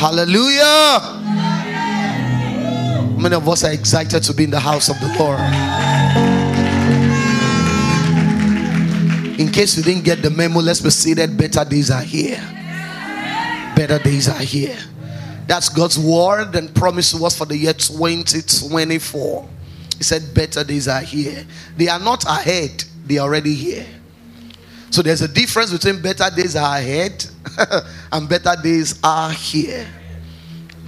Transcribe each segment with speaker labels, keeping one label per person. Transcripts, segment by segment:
Speaker 1: Hallelujah. Many of us are excited to be in the house of the Lord. In case you didn't get the memo, let's be seated. Better days are here. Better days are here. That's God's word and promise to us for the year 2024. He said, Better days are here. They are not ahead, they are already here. So there's a difference between better days are ahead and better days are here.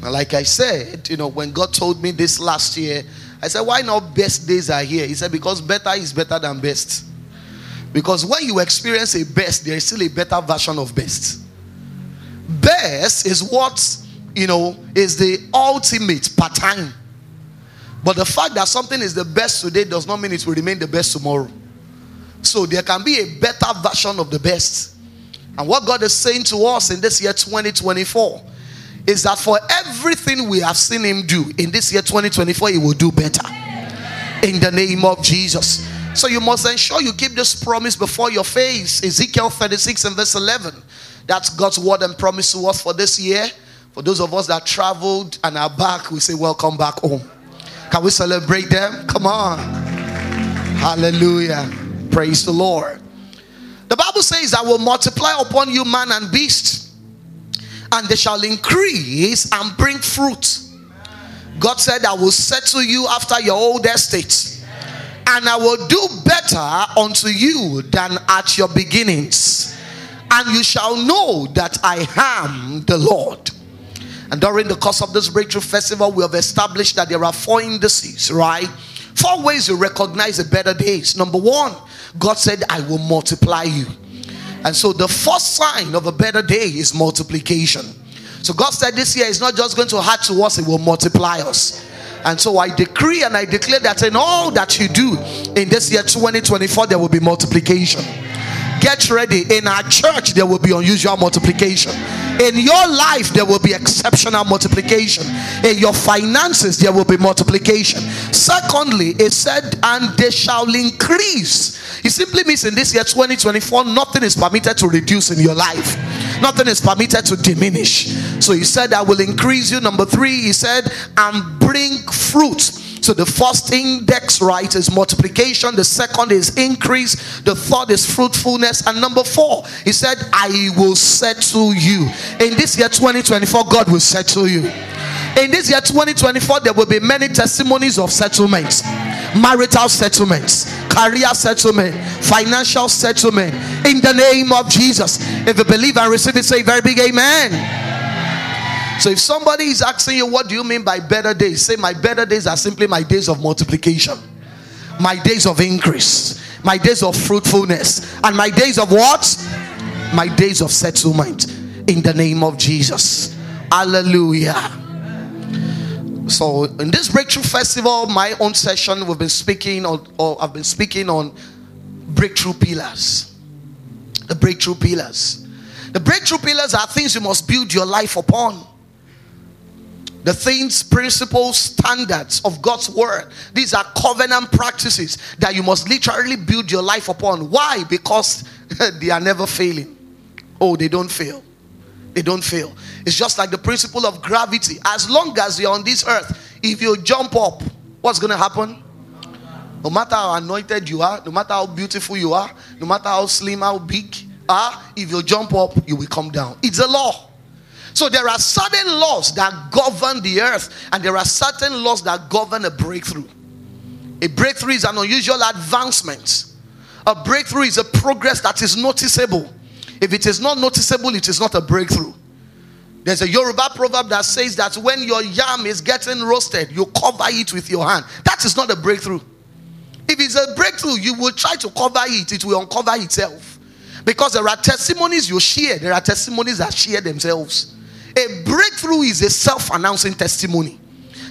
Speaker 1: Like I said, you know, when God told me this last year, I said, Why not best days are here? He said, Because better is better than best. Because when you experience a best, there is still a better version of best. Best is what, you know, is the ultimate pattern. But the fact that something is the best today does not mean it will remain the best tomorrow. So there can be a better version of the best. And what God is saying to us in this year 2024 is that for everything we have seen Him do in this year 2024, He will do better. In the name of Jesus. So you must ensure you keep this promise before your face. Ezekiel 36 and verse 11. That's God's word and promise to us for this year. For those of us that traveled and are back, we say, Welcome back home. Can we celebrate them? Come on. Hallelujah. Praise the Lord. The Bible says, I will multiply upon you man and beast, and they shall increase and bring fruit. God said, I will settle you after your old estates, and I will do better unto you than at your beginnings. And you shall know that I am the Lord. And during the course of this breakthrough festival, we have established that there are four indices, right? Four ways you recognize the better days. Number one, God said, I will multiply you. And so the first sign of a better day is multiplication. So God said this year is not just going to add to us, it will multiply us. And so I decree and I declare that in all that you do in this year 2024, there will be multiplication. Get ready. In our church, there will be unusual multiplication. In your life, there will be exceptional multiplication. In your finances, there will be multiplication. Secondly, it said, and they shall increase. It simply means in this year 2024, nothing is permitted to reduce in your life, nothing is permitted to diminish. So he said, I will increase you. Number three, he said, and bring fruit so the first index, right, is multiplication. The second is increase. The third is fruitfulness. And number four, he said, I will settle you. In this year 2024, God will settle you. In this year 2024, there will be many testimonies of settlements marital settlements, career settlement, financial settlement. In the name of Jesus. If you believe and receive it, say very big amen. So if somebody is asking you, what do you mean by better days? Say, my better days are simply my days of multiplication, my days of increase, my days of fruitfulness, and my days of what? My days of settlement in the name of Jesus. Hallelujah. So in this breakthrough festival, my own session, we've been speaking on, or I've been speaking on breakthrough pillars. The breakthrough pillars. The breakthrough pillars are things you must build your life upon the things, principles, standards of God's word. These are covenant practices that you must literally build your life upon. Why? Because they are never failing. Oh, they don't fail. They don't fail. It's just like the principle of gravity. As long as you're on this earth, if you jump up, what's going to happen? No matter how anointed you are, no matter how beautiful you are, no matter how slim, how big, ah, if you jump up, you will come down. It's a law. So there are certain laws that govern the earth, and there are certain laws that govern a breakthrough. A breakthrough is an unusual advancement. A breakthrough is a progress that is noticeable. If it is not noticeable, it is not a breakthrough. There's a Yoruba proverb that says that when your yam is getting roasted, you cover it with your hand. That is not a breakthrough. If it's a breakthrough, you will try to cover it, it will uncover itself. Because there are testimonies you share, there are testimonies that share themselves. A breakthrough is a self announcing testimony.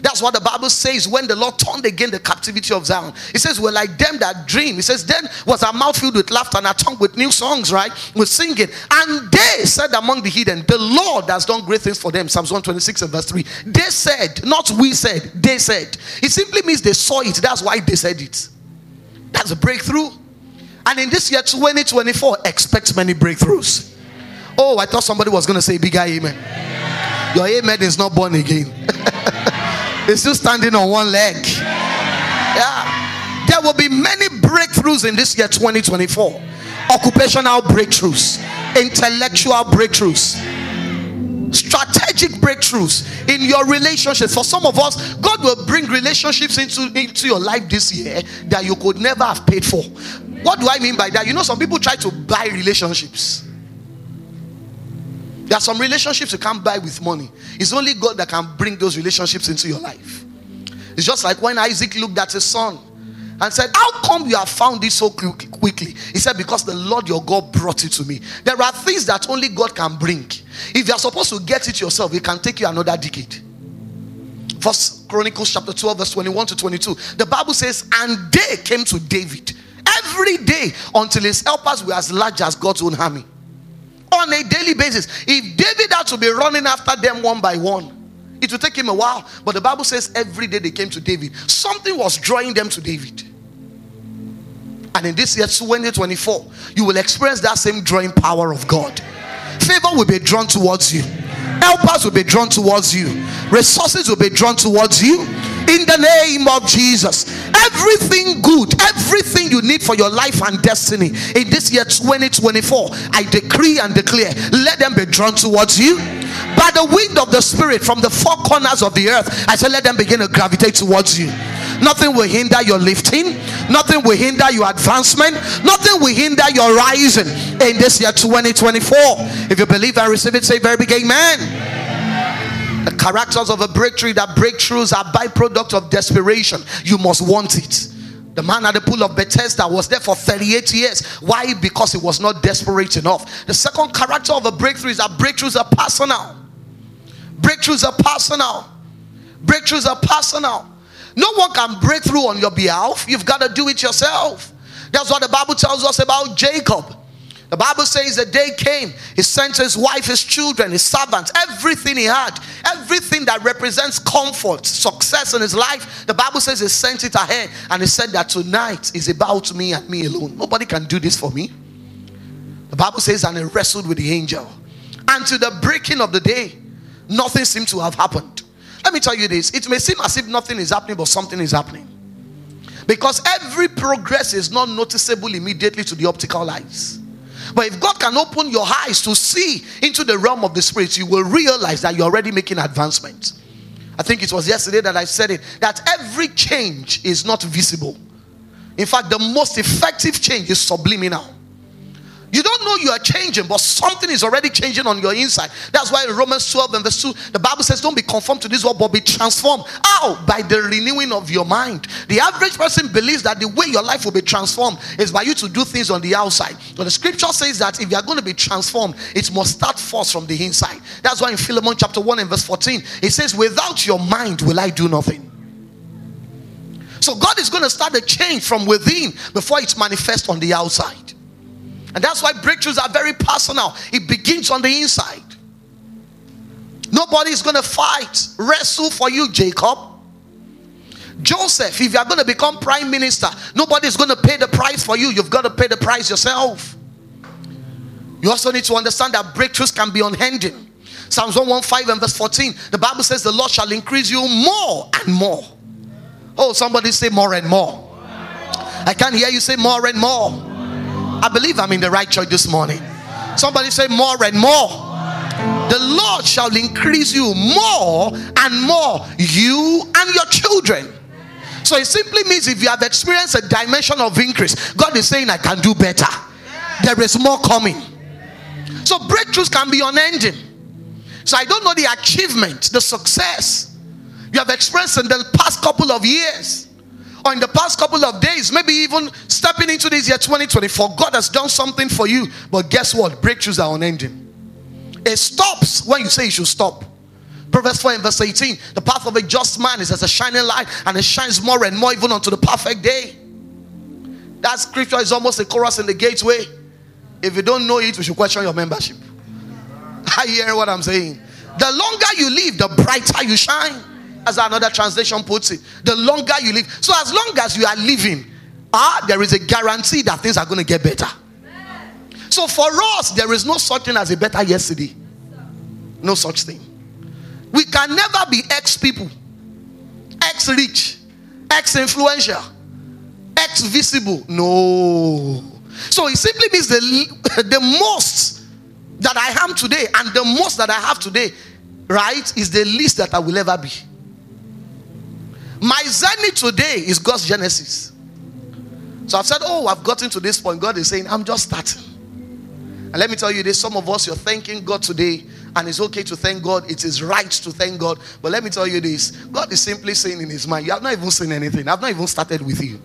Speaker 1: That's what the Bible says when the Lord turned again the captivity of Zion. He says, We're like them that dream. He says, Then was our mouth filled with laughter and our tongue with new songs, right? With singing. And they said among the heathen, The Lord has done great things for them. Psalms 126 and verse 3. They said, not we said, they said. It simply means they saw it. That's why they said it. That's a breakthrough. And in this year 2024, expect many breakthroughs. Oh, I thought somebody was going to say bigger amen. Your amen is not born again. it's still standing on one leg. Yeah. There will be many breakthroughs in this year 2024. Occupational breakthroughs, intellectual breakthroughs, strategic breakthroughs in your relationships. For some of us, God will bring relationships into, into your life this year that you could never have paid for. What do I mean by that? You know, some people try to buy relationships. There are some relationships you can't buy with money. It's only God that can bring those relationships into your life. It's just like when Isaac looked at his son and said, How come you have found this so quickly? He said, Because the Lord your God brought it to me. There are things that only God can bring. If you are supposed to get it yourself, it can take you another decade. First Chronicles chapter 12, verse 21 to 22. The Bible says, And they came to David every day until his helpers were as large as God's own army. On a daily basis. If David had to be running after them one by one, it would take him a while. But the Bible says every day they came to David. Something was drawing them to David. And in this year 2024, you will experience that same drawing power of God. Favor will be drawn towards you. Helpers will be drawn towards you. Resources will be drawn towards you. In the name of Jesus. Everything good, everything you need for your life and destiny in this year 2024, I decree and declare, let them be drawn towards you. By the wind of the Spirit from the four corners of the earth, I say, let them begin to gravitate towards you. Nothing will hinder your lifting. Nothing will hinder your advancement. Nothing will hinder your rising in this year 2024. If you believe and receive it, say very big amen. The characters of a breakthrough that breakthroughs are byproduct of desperation. You must want it. The man at the pool of Bethesda was there for 38 years. Why? Because he was not desperate enough. The second character of a breakthrough is that breakthroughs are personal. Breakthroughs are personal. Breakthroughs are personal. No one can break through on your behalf. You've got to do it yourself. That's what the Bible tells us about Jacob. The Bible says the day came, he sent his wife, his children, his servants, everything he had, everything that represents comfort, success in his life. The Bible says he sent it ahead and he said that tonight is about me and me alone. Nobody can do this for me. The Bible says, and he wrestled with the angel. And to the breaking of the day, nothing seemed to have happened. Let me tell you this it may seem as if nothing is happening, but something is happening. Because every progress is not noticeable immediately to the optical eyes. But if God can open your eyes to see into the realm of the spirit, you will realize that you're already making advancement. I think it was yesterday that I said it that every change is not visible. In fact, the most effective change is subliminal. You don't know you are changing, but something is already changing on your inside. That's why in Romans 12 and verse 2, the Bible says, Don't be conformed to this world, but be transformed. How? By the renewing of your mind. The average person believes that the way your life will be transformed is by you to do things on the outside. But the scripture says that if you are going to be transformed, it must start first from the inside. That's why in Philemon chapter 1 and verse 14, it says, Without your mind will I do nothing. So God is going to start the change from within before it's manifest on the outside. And that's why breakthroughs are very personal. It begins on the inside. Nobody's going to fight, wrestle for you, Jacob. Joseph, if you're going to become prime minister, nobody's going to pay the price for you. You've got to pay the price yourself. You also need to understand that breakthroughs can be unending. Psalms 115 and verse 14, the Bible says, The Lord shall increase you more and more. Oh, somebody say more and more. I can't hear you say more and more. I believe I'm in the right church this morning. Somebody say more and more. The Lord shall increase you more and more, you and your children. So it simply means if you have experienced a dimension of increase, God is saying, I can do better. There is more coming. So breakthroughs can be unending. So I don't know the achievement, the success you have experienced in the past couple of years or in the past couple of days, maybe even stepping into this year 2024, God has done something for you. But guess what? Breakthroughs are unending. It stops when you say it should stop. Proverbs 4 and verse 18 The path of a just man is as a shining light, and it shines more and more even unto the perfect day. That scripture is almost a chorus in the gateway. If you don't know it, we should question your membership. I hear what I'm saying. The longer you live, the brighter you shine as another translation puts it. The longer you live. So as long as you are living, ah, there is a guarantee that things are going to get better. So for us, there is no such thing as a better yesterday. No such thing. We can never be ex people, ex rich, ex influential, ex visible. No. So it simply means the, the most that I am today and the most that I have today, right, is the least that I will ever be. My zenith today is God's genesis. So I've said, Oh, I've gotten to this point. God is saying, I'm just starting. And let me tell you this some of us, you're thanking God today, and it's okay to thank God. It is right to thank God. But let me tell you this God is simply saying in His mind, You have not even seen anything. I've not even started with you.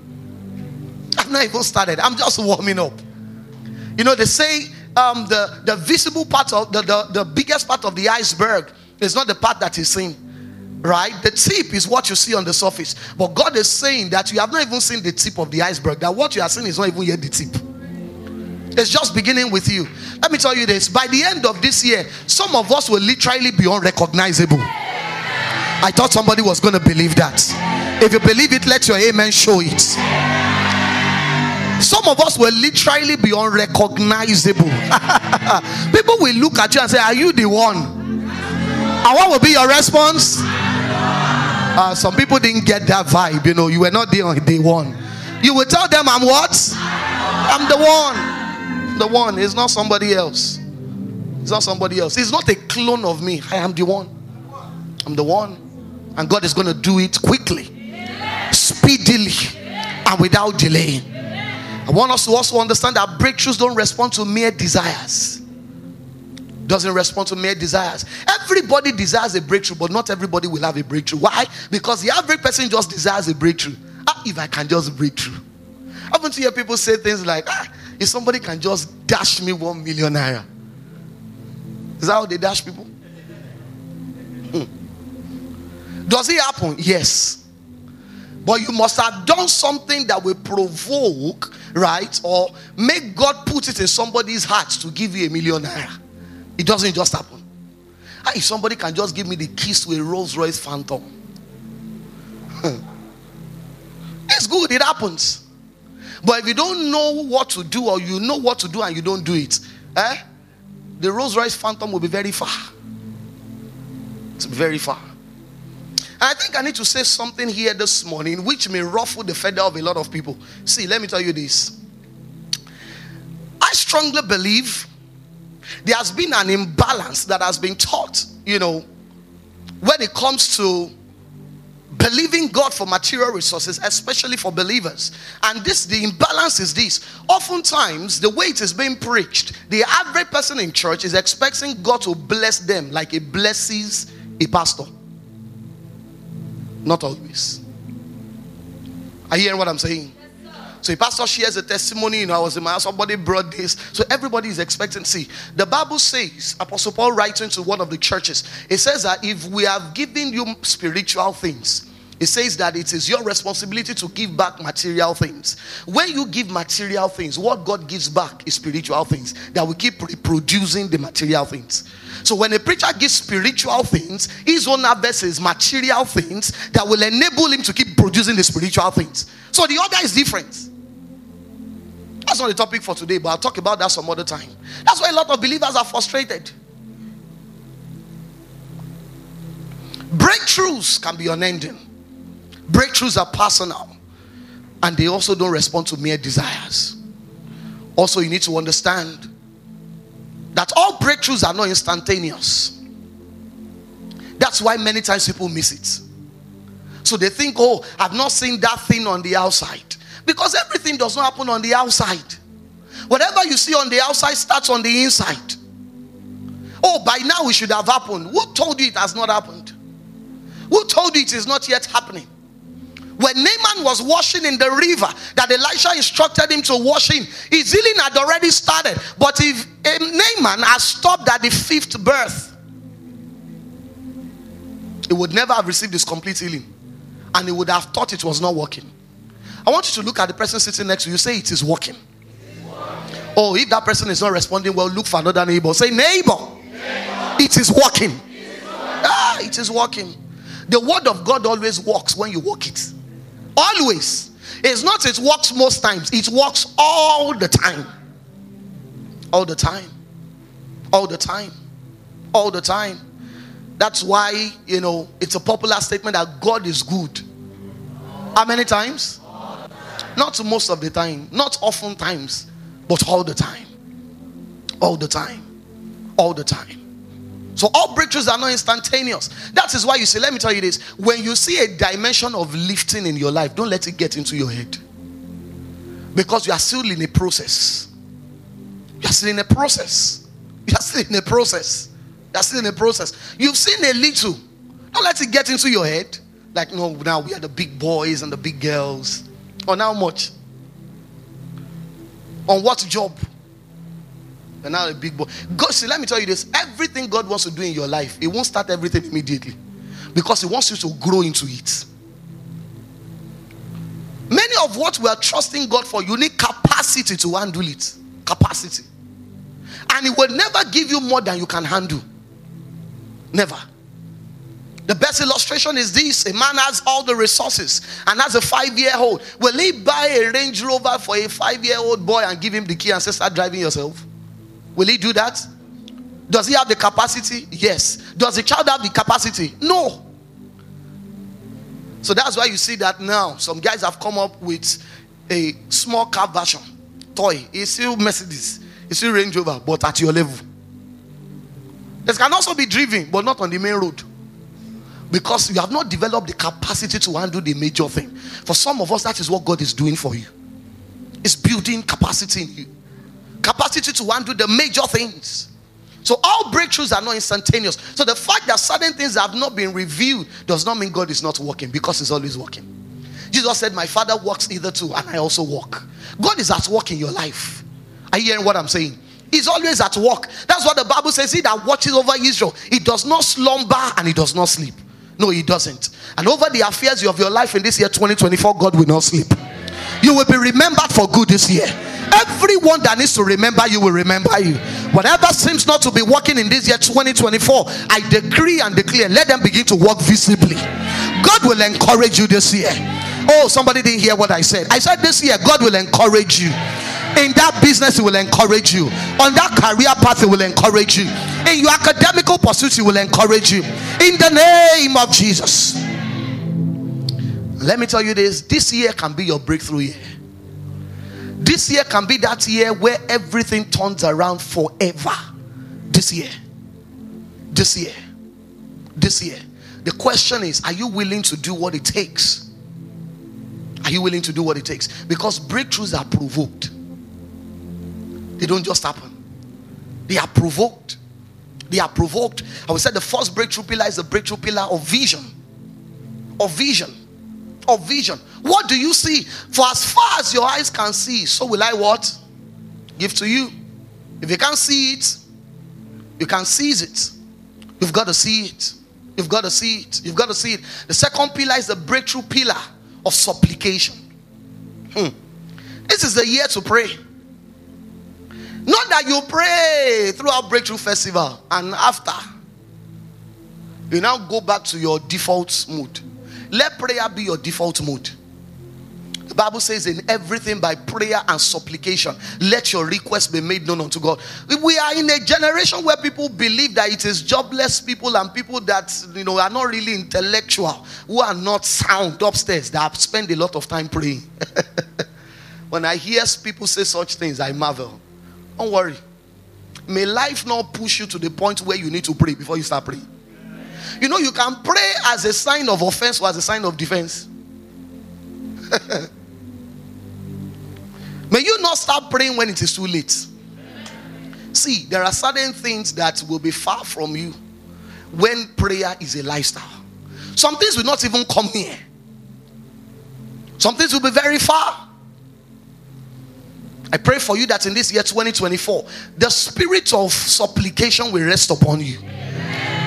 Speaker 1: I've not even started. I'm just warming up. You know, they say um, the, the visible part of the, the, the biggest part of the iceberg is not the part that is seen right? The tip is what you see on the surface. But God is saying that you have not even seen the tip of the iceberg, that what you are seeing is not even yet the tip. It's just beginning with you. Let me tell you this by the end of this year, some of us will literally be unrecognizable. I thought somebody was going to believe that. If you believe it, let your amen show it. Some of us will literally be unrecognizable. People will look at you and say, Are you the one? And what will be your response? Uh, some people didn't get that vibe. You know, you were not there on day one. You will tell them, I'm what? I'm the one. The one. It's not somebody else. It's not somebody else. It's not a clone of me. I am the one. I'm the one. And God is going to do it quickly, speedily, and without delay. I want us to also understand that breakthroughs don't respond to mere desires doesn't respond to mere desires. Everybody desires a breakthrough, but not everybody will have a breakthrough. Why? Because the average person just desires a breakthrough. Ah, if I can just break through. I often hear people say things like, ah, if somebody can just dash me one million naira. Is that how they dash people? Hmm. Does it happen? Yes. But you must have done something that will provoke, right? Or make God put it in somebody's heart to give you a million naira. It doesn't just happen. If somebody can just give me the keys to a Rolls Royce Phantom, it's good, it happens. But if you don't know what to do, or you know what to do and you don't do it, eh, the Rolls Royce Phantom will be very far. It's very far. And I think I need to say something here this morning which may ruffle the feather of a lot of people. See, let me tell you this. I strongly believe there has been an imbalance that has been taught, you know, when it comes to believing God for material resources, especially for believers. And this, the imbalance is this. Oftentimes, the way it is being preached, the average person in church is expecting God to bless them like he blesses a pastor. Not always. Are you hearing what I'm saying? So a pastor shares a testimony, you know, I was in my house, somebody brought this. So everybody is expecting. See, the Bible says, Apostle Paul writing to one of the churches, it says that if we have given you spiritual things, it says that it is your responsibility to give back material things. When you give material things, what God gives back is spiritual things that will keep reproducing the material things. So when a preacher gives spiritual things, his own harvest is material things that will enable him to keep producing the spiritual things. So the order is different. That's not the topic for today, but I'll talk about that some other time. That's why a lot of believers are frustrated. Breakthroughs can be unending, breakthroughs are personal, and they also don't respond to mere desires. Also, you need to understand that all breakthroughs are not instantaneous. That's why many times people miss it. So they think, oh, I've not seen that thing on the outside. Because everything does not happen on the outside. Whatever you see on the outside starts on the inside. Oh, by now it should have happened. Who told you it has not happened? Who told you it is not yet happening? When Naaman was washing in the river that Elisha instructed him to wash in, his healing had already started. But if Naaman had stopped at the fifth birth, he would never have received his complete healing. And he would have thought it was not working. I want you to look at the person sitting next to you. Say it is working. Oh, if that person is not responding well, look for another neighbor. Say, neighbor, neighbor. it is working. Ah, it is working. The word of God always works when you walk it. Always. It's not it works most times, it works all the time. All the time. All the time. All the time. That's why, you know, it's a popular statement that God is good. How many times? Not most of the time, not often times, but all the time. All the time. All the time. So all breakthroughs are not instantaneous. That is why you see, let me tell you this. When you see a dimension of lifting in your life, don't let it get into your head. Because you are still in a process. You are still in a process. You are still in a process. You are still in a process. You've seen a little. Don't let it get into your head. Like, no, now we are the big boys and the big girls. On how much? On what job? Now a big boy. God, see, let me tell you this. Everything God wants to do in your life, He won't start everything immediately. Because He wants you to grow into it. Many of what we are trusting God for, you need capacity to handle it. Capacity. And He will never give you more than you can handle. Never. The best illustration is this a man has all the resources and has a five year old. Will he buy a Range Rover for a five year old boy and give him the key and say, Start driving yourself? Will he do that? Does he have the capacity? Yes. Does the child have the capacity? No. So that's why you see that now some guys have come up with a small car version toy. It's still Mercedes, it's still Range Rover, but at your level. It can also be driven, but not on the main road. Because you have not developed the capacity to handle the major thing. For some of us, that is what God is doing for you. It's building capacity in you. Capacity to undo the major things. So all breakthroughs are not instantaneous. So the fact that certain things have not been revealed does not mean God is not working because He's always working. Jesus said, My Father works either too, and I also work. God is at work in your life. Are you hearing what I'm saying? He's always at work. That's what the Bible says. He that watches over Israel, he does not slumber and he does not sleep. No, he doesn't. And over the affairs of your life in this year 2024, God will not sleep. You will be remembered for good this year. Everyone that needs to remember you will remember you. Whatever seems not to be working in this year 2024, I decree and declare, let them begin to work visibly. God will encourage you this year. Oh, somebody didn't hear what I said. I said this year, God will encourage you. In that business, He will encourage you. On that career path, He will encourage you. In your academical pursuits, He will encourage you. In the name of Jesus. Let me tell you this this year can be your breakthrough year. This year can be that year where everything turns around forever. This year. This year. This year. The question is are you willing to do what it takes? Are you willing to do what it takes? Because breakthroughs are provoked, they don't just happen, they are provoked. They are provoked. I would say the first breakthrough pillar is the breakthrough pillar of vision. Of vision. Of vision. What do you see? For as far as your eyes can see, so will I what? Give to you. If you can't see it, you can seize it. You've got to see it. You've got to see it. You've got to see it. The second pillar is the breakthrough pillar of supplication. Hmm. This is the year to pray. Not that you pray throughout Breakthrough Festival and after. You now go back to your default mood. Let prayer be your default mood. The Bible says, in everything by prayer and supplication, let your request be made known unto God. We are in a generation where people believe that it is jobless people and people that you know are not really intellectual, who are not sound upstairs, that spend a lot of time praying. when I hear people say such things, I marvel. Don't worry. May life not push you to the point where you need to pray before you start praying. You know, you can pray as a sign of offense or as a sign of defense. May you not start praying when it is too late. See, there are certain things that will be far from you when prayer is a lifestyle. Some things will not even come here, some things will be very far. I pray for you that in this year 2024, the spirit of supplication will rest upon you.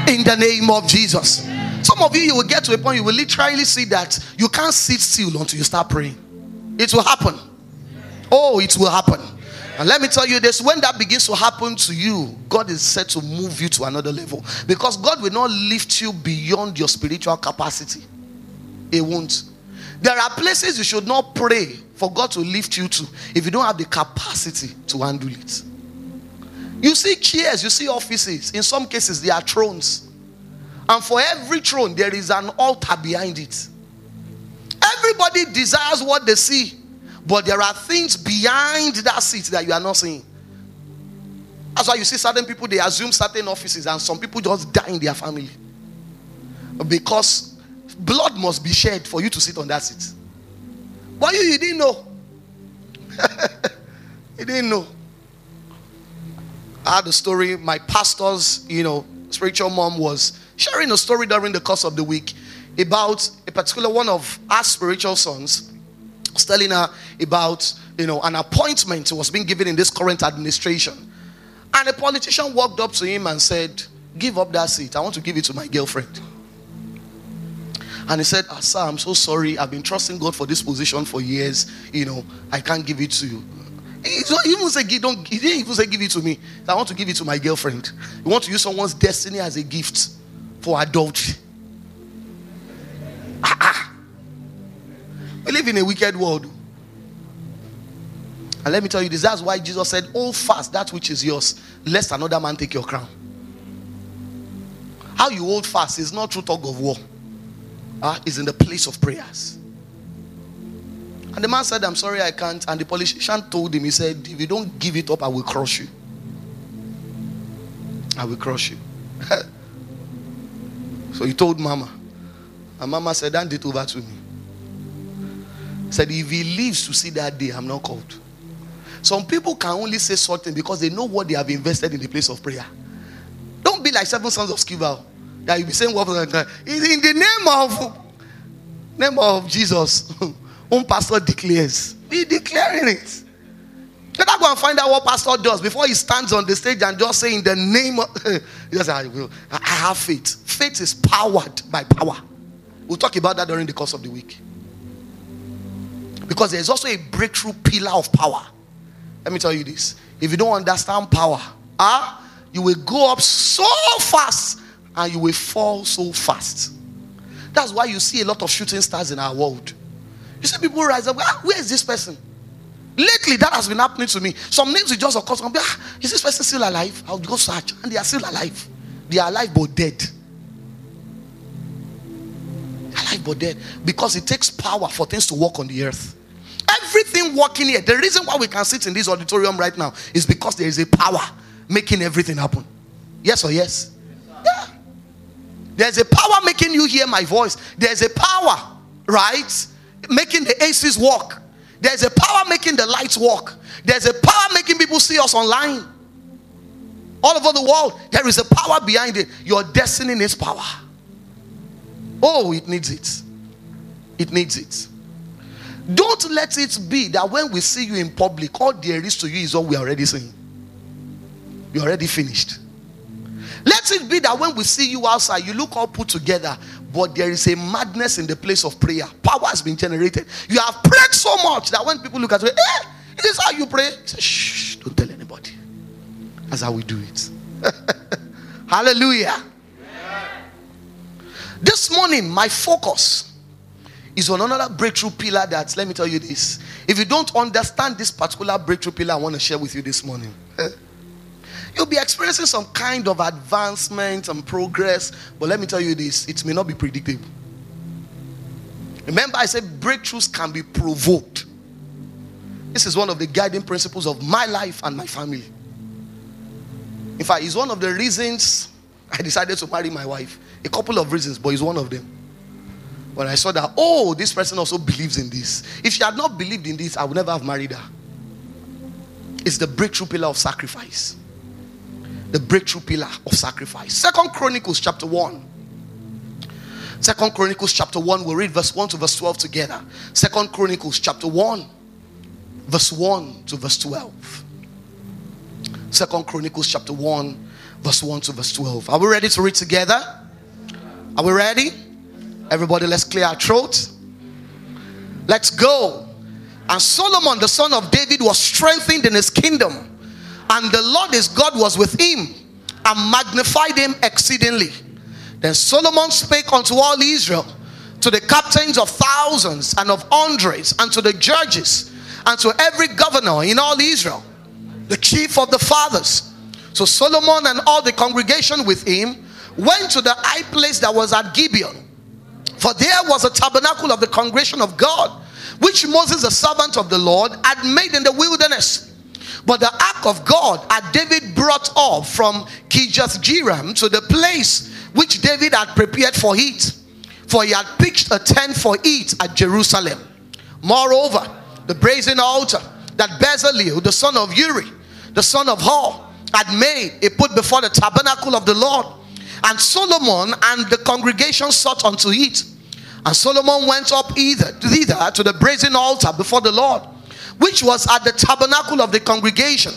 Speaker 1: In the name of Jesus. Some of you, you will get to a point, you will literally see that you can't sit still until you start praying. It will happen. Oh, it will happen. And let me tell you this when that begins to happen to you, God is set to move you to another level. Because God will not lift you beyond your spiritual capacity. It won't. There are places you should not pray for God to lift you to if you don't have the capacity to handle it. You see chairs, you see offices. In some cases, they are thrones. And for every throne, there is an altar behind it. Everybody desires what they see, but there are things behind that seat that you are not seeing. That's why you see certain people, they assume certain offices, and some people just die in their family. Because blood must be shed for you to sit on that seat. But you, you didn't know. you didn't know. I had a story. My pastor's, you know, spiritual mom was sharing a story during the course of the week about a particular one of our spiritual sons. Was telling her about, you know, an appointment was being given in this current administration. And a politician walked up to him and said, Give up that seat. I want to give it to my girlfriend. And he said, ah, Sir, I'm so sorry. I've been trusting God for this position for years. You know, I can't give it to you. He even say, don't, he didn't even say, Give it to me. I want to give it to my girlfriend. You want to use someone's destiny as a gift for adultery. Ah, ah. We live in a wicked world. And let me tell you this that's why Jesus said, Hold fast that which is yours, lest another man take your crown. How you hold fast is not through talk of war, uh, is in the place of prayers. And the man said, I'm sorry, I can't. And the politician told him, He said, If you don't give it up, I will crush you. I will crush you. so he told Mama. And Mama said, Hand it over to me. Said, If he lives to see that day, I'm not called. Some people can only say something because they know what they have invested in the place of prayer. Don't be like seven sons of Sceva that you be saying in the name of name of Jesus. One pastor declares. Be declaring it. Let us go and find out what pastor does before he stands on the stage and just say in the name of just I will I have faith. Faith is powered by power. We'll talk about that during the course of the week. Because there's also a breakthrough pillar of power. Let me tell you this. If you don't understand power, ah, you will go up so fast and you will fall so fast. That's why you see a lot of shooting stars in our world. You see people rise up, ah, where is this person? Lately, that has been happening to me. Some names will just occur. Some ah, is this person still alive? I'll go search, and they are still alive. They are alive but dead. Alive but dead. Because it takes power for things to work on the earth. Everything working here, the reason why we can sit in this auditorium right now is because there is a power making everything happen. Yes or yes? Yeah. There's a power making you hear my voice. There's a power, right? Making the ACs work. There's a power making the lights work. There's a power making people see us online. All over the world, there is a power behind it. Your destiny needs power. Oh, it needs it. It needs it. Don't let it be that when we see you in public, all there is to you is what we already seeing. You're already finished. Let it be that when we see you outside, you look all put together, but there is a madness in the place of prayer. Power has been generated. You have prayed so much that when people look at you, eh, is this how you pray? Say, Shh, don't tell anybody. That's how we do it. Hallelujah. This morning, my focus is on another breakthrough pillar that, let me tell you this. If you don't understand this particular breakthrough pillar, I want to share with you this morning. You'll be experiencing some kind of advancement and progress, but let me tell you this it may not be predictable. Remember, I said breakthroughs can be provoked. This is one of the guiding principles of my life and my family. In fact, it's one of the reasons I decided to marry my wife. A couple of reasons, but it's one of them. When I saw that, oh, this person also believes in this. If she had not believed in this, I would never have married her. It's the breakthrough pillar of sacrifice. The breakthrough pillar of sacrifice. Second Chronicles chapter 1. Second Chronicles chapter 1, we'll read verse 1 to verse 12 together. Second Chronicles chapter 1, verse 1 to verse 12. Second Chronicles chapter 1, verse 1 to verse 12. Are we ready to read together? Are we ready? Everybody, let's clear our throats. Let's go. And Solomon, the son of David, was strengthened in his kingdom, and the Lord his God was with him and magnified him exceedingly. Then Solomon spake unto all Israel, to the captains of thousands and of hundreds, and to the judges, and to every governor in all Israel, the chief of the fathers. So Solomon and all the congregation with him went to the high place that was at Gibeon. For there was a tabernacle of the congregation of God, which Moses, the servant of the Lord, had made in the wilderness. But the ark of God had David brought up from Kirjath Jearim to the place which David had prepared for it, for he had pitched a tent for it at Jerusalem. Moreover, the brazen altar that Bezalel, the son of Uri, the son of Hur, had made, he put before the tabernacle of the Lord. And Solomon and the congregation sought unto it. And Solomon went up either thither to the brazen altar before the Lord, which was at the tabernacle of the congregation,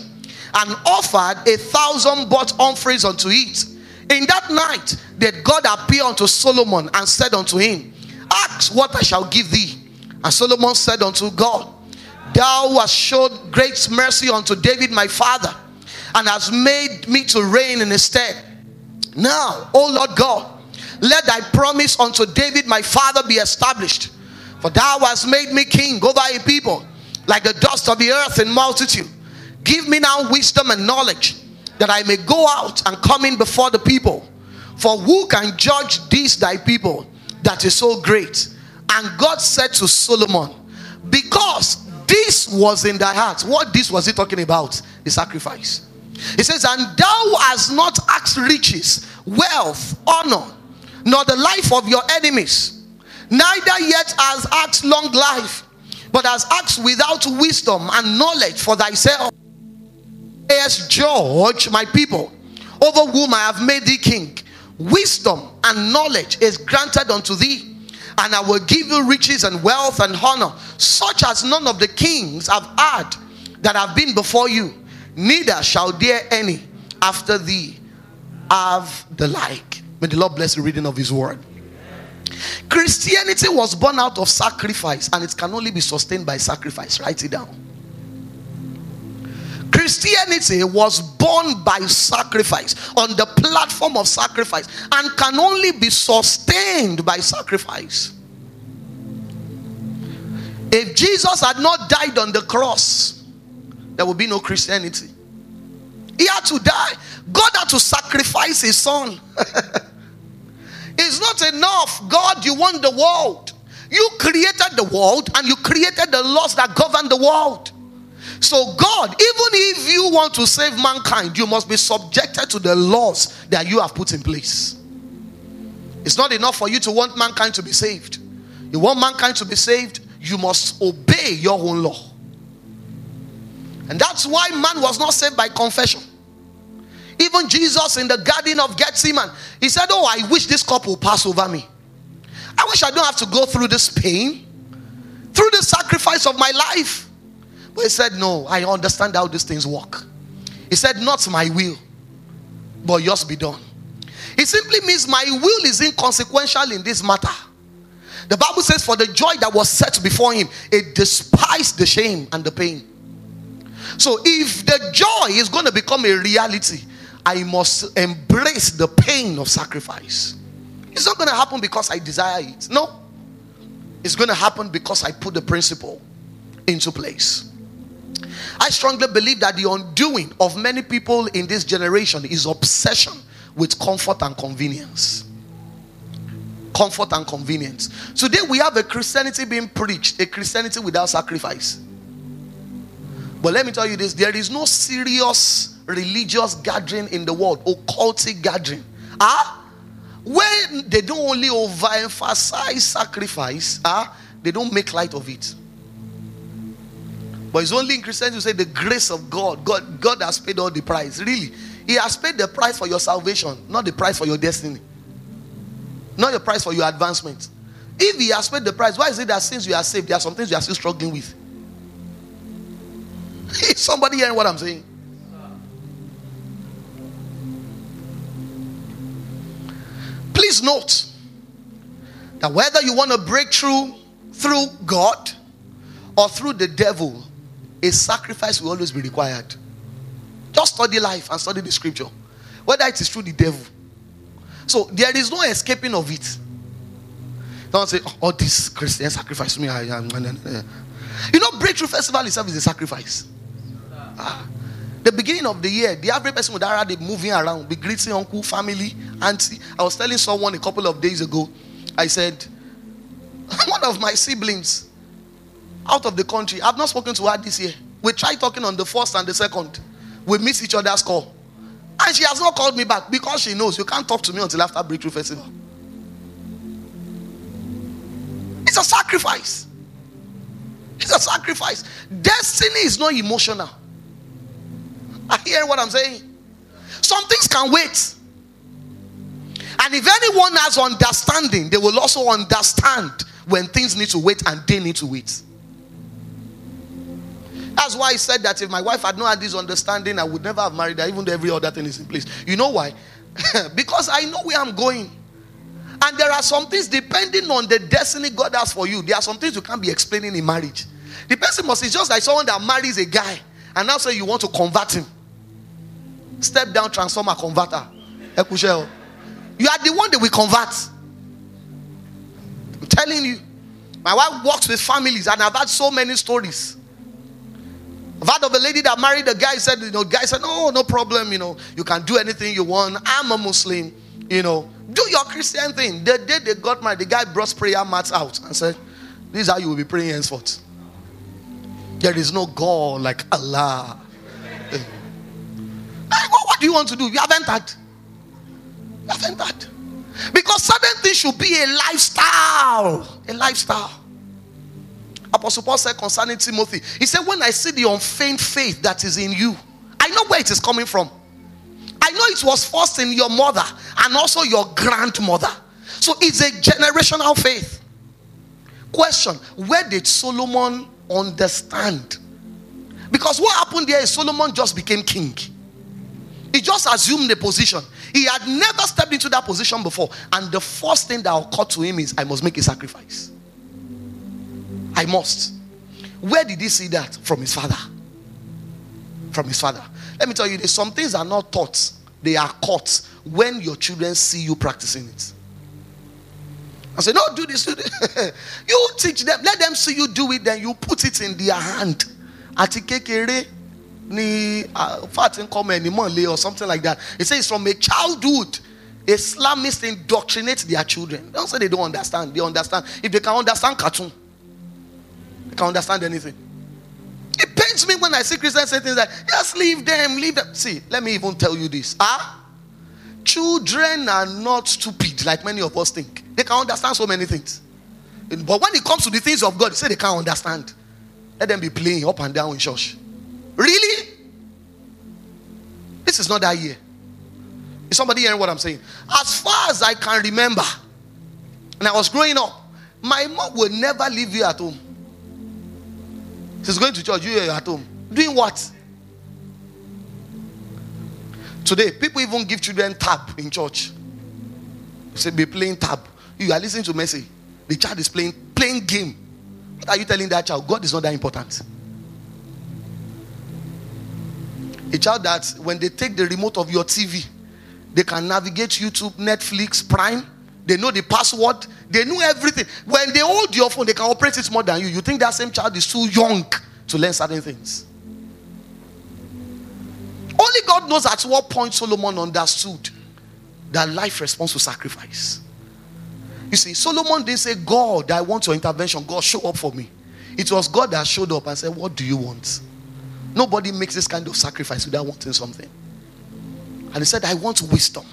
Speaker 1: and offered a thousand burnt offerings unto it. In that night did God appear unto Solomon and said unto him, Ask what I shall give thee. And Solomon said unto God, Thou hast showed great mercy unto David my father, and hast made me to reign in his stead. Now, O Lord God, let thy promise unto David my father be established. For thou hast made me king over a people like the dust of the earth in multitude. Give me now wisdom and knowledge that I may go out and come in before the people. For who can judge these thy people that is so great? And God said to Solomon, Because this was in thy heart. What this was he talking about? The sacrifice. He says, And thou hast not asked riches, wealth, honor, nor the life of your enemies, neither yet has asked long life, but has asked without wisdom and knowledge for thyself. Yes, judge my people, over whom I have made thee king. Wisdom and knowledge is granted unto thee and I will give you riches and wealth and honor, such as none of the kings have had that have been before you, neither shall there any after thee have the like. May the Lord bless the reading of His word. Christianity was born out of sacrifice and it can only be sustained by sacrifice. Write it down. Christianity was born by sacrifice on the platform of sacrifice and can only be sustained by sacrifice. If Jesus had not died on the cross, there would be no Christianity. He had to die. God had to sacrifice his son. it's not enough. God, you want the world. You created the world and you created the laws that govern the world. So, God, even if you want to save mankind, you must be subjected to the laws that you have put in place. It's not enough for you to want mankind to be saved. You want mankind to be saved, you must obey your own law. And that's why man was not saved by confession. Even Jesus in the Garden of Gethsemane, he said, Oh, I wish this cup will pass over me. I wish I don't have to go through this pain, through the sacrifice of my life. But he said, No, I understand how these things work. He said, Not my will, but yours be done. It simply means my will is inconsequential in this matter. The Bible says, For the joy that was set before him, it despised the shame and the pain. So if the joy is going to become a reality, I must embrace the pain of sacrifice. It's not going to happen because I desire it. No. It's going to happen because I put the principle into place. I strongly believe that the undoing of many people in this generation is obsession with comfort and convenience. Comfort and convenience. Today we have a Christianity being preached, a Christianity without sacrifice. But let me tell you this there is no serious religious gathering in the world, occultic gathering. Ah, when they don't only overemphasize sacrifice, ah, they don't make light of it. But it's only in Christianity you say the grace of God. God, God has paid all the price. Really. He has paid the price for your salvation, not the price for your destiny. Not the price for your advancement. If he has paid the price, why is it that since you are saved, there are some things you are still struggling with? Is somebody hearing what I'm saying? Please note that whether you want to break through through God or through the devil, a sacrifice will always be required. Just study life and study the scripture. Whether it is through the devil. So there is no escaping of it. Don't say, oh, this Christian sacrifice me. I, I, I, You know, Breakthrough Festival itself is a sacrifice. Ah. The beginning of the year, the average person would already be moving around, be greeting uncle, family, auntie. I was telling someone a couple of days ago, I said, one of my siblings out of the country, I've not spoken to her this year. We tried talking on the first and the second. We miss each other's call. And she has not called me back because she knows you can't talk to me until after Breakthrough Festival. It's a sacrifice. It's a sacrifice. Destiny is not emotional. Hear what I'm saying. Some things can wait. And if anyone has understanding, they will also understand when things need to wait and they need to wait. That's why I said that if my wife had not had this understanding, I would never have married her, even though every other thing is in place. You know why? because I know where I'm going. And there are some things, depending on the destiny God has for you, there are some things you can't be explaining in marriage. The person must, just like someone that marries a guy and now say you want to convert him. Step down, transformer, converter. You are the one that we convert. I'm telling you. My wife works with families, and I've had so many stories. I've heard of a lady that married a guy, said, you know, guy said, No, no problem, you know, you can do anything you want. I'm a Muslim, you know, do your Christian thing. The day they got married, the guy brought prayer mats out and said, This is how you will be praying henceforth. There is no God like Allah. What do you want to do? You haven't had. You haven't had. Because certain things should be a lifestyle. A lifestyle. Apostle Paul said concerning Timothy, he said, When I see the unfeigned faith that is in you, I know where it is coming from. I know it was first in your mother and also your grandmother. So it's a generational faith. Question Where did Solomon understand? Because what happened there is Solomon just became king. He just assumed the position. He had never stepped into that position before. And the first thing that occurred to him is, I must make a sacrifice. I must. Where did he see that? From his father. From his father. Let me tell you, there's some things are not taught, they are caught when your children see you practicing it. I say, no, do this, do this. you teach them, let them see you do it, then you put it in their hand. Àti kékeré ni fat come anymore or something like that. It says from a childhood, Islamists indoctrinate their children. Don't say they don't understand. They understand. If they can understand cartoon, they can understand anything. It pains me when I see Christians say things like, just leave them, leave them. See, let me even tell you this. Ah, children are not stupid like many of us think. They can understand so many things. But when it comes to the things of God, say they can't understand. Let them be playing up and down in church. Really? This is not that year. Is somebody hearing what I'm saying? As far as I can remember, and I was growing up, my mom would never leave you at home. She's going to church, you are at home. Doing what? Today, people even give children tab in church. You say, be playing tab. You are listening to message. The child is playing playing game. What are you telling that child? God is not that important. A child that when they take the remote of your TV, they can navigate YouTube, Netflix, Prime. They know the password. They know everything. When they hold your phone, they can operate it more than you. You think that same child is too young to learn certain things. Only God knows at what point Solomon understood that life responds to sacrifice. You see, Solomon didn't say, God, I want your intervention. God, show up for me. It was God that showed up and said, What do you want? Nobody makes this kind of sacrifice without wanting something. And he said, I want wisdom.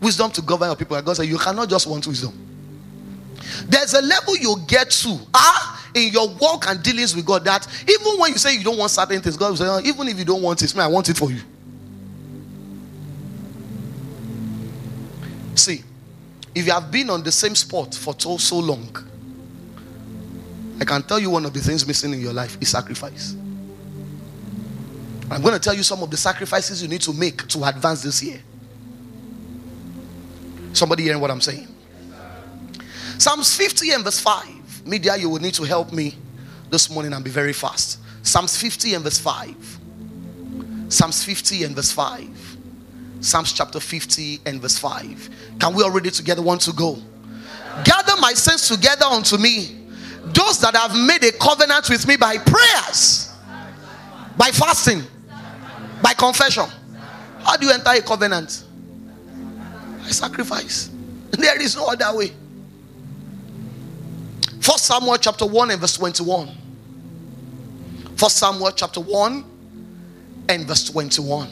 Speaker 1: Wisdom to govern your people. And God said, You cannot just want wisdom. There's a level you get to ah, in your walk and dealings with God that even when you say you don't want certain things, God will say, oh, Even if you don't want it, I want it for you. See, if you have been on the same spot for so, so long, I can tell you one of the things missing in your life is sacrifice. I'm going to tell you some of the sacrifices you need to make to advance this year. Somebody hearing what I'm saying? Psalms 50 and verse 5. Media, you will need to help me this morning and be very fast. Psalms 50 and verse 5. Psalms 50 and verse 5. Psalms chapter 50 and verse 5. Can we already together want to go? Gather my saints together unto me, those that have made a covenant with me by prayers, by fasting, By confession. How do you enter a covenant? By sacrifice. There is no other way. First Samuel chapter 1 and verse 21. First Samuel chapter 1 and verse 21.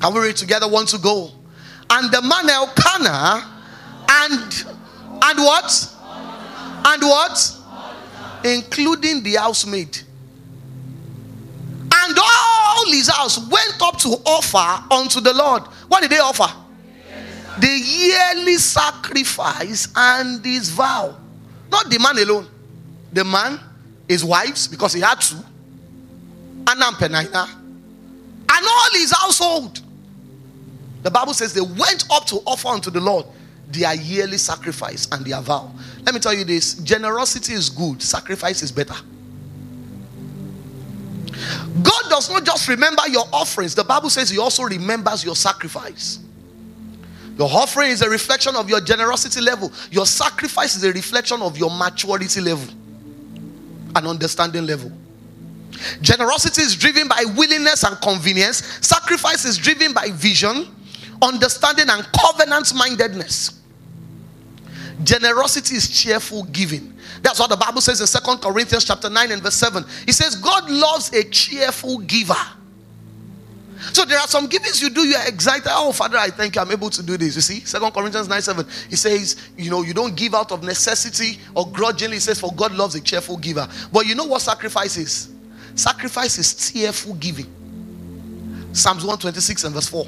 Speaker 1: Can we read together? One to go. And the man Elkanah and and what? And what? Including the housemaid. And all his house went up to offer unto the Lord. What did they offer? The yearly sacrifice and his vow. Not the man alone. The man, his wives, because he had to, and Peninnah, and all his household. The Bible says they went up to offer unto the Lord their yearly sacrifice and their vow. Let me tell you this generosity is good, sacrifice is better. God does not just remember your offerings, the Bible says He also remembers your sacrifice. Your offering is a reflection of your generosity level, your sacrifice is a reflection of your maturity level and understanding level. Generosity is driven by willingness and convenience, sacrifice is driven by vision, understanding, and covenant mindedness. Generosity is cheerful giving. That's what the Bible says in Second Corinthians chapter 9 and verse 7. It says, God loves a cheerful giver. So there are some givings you do, you are excited. Oh, Father, I thank you. I'm able to do this. You see, Second Corinthians 9 7. He says, you know, you don't give out of necessity or grudgingly. He says, For God loves a cheerful giver. But you know what sacrifice is? Sacrifice is cheerful giving. Psalms 126 and verse 4.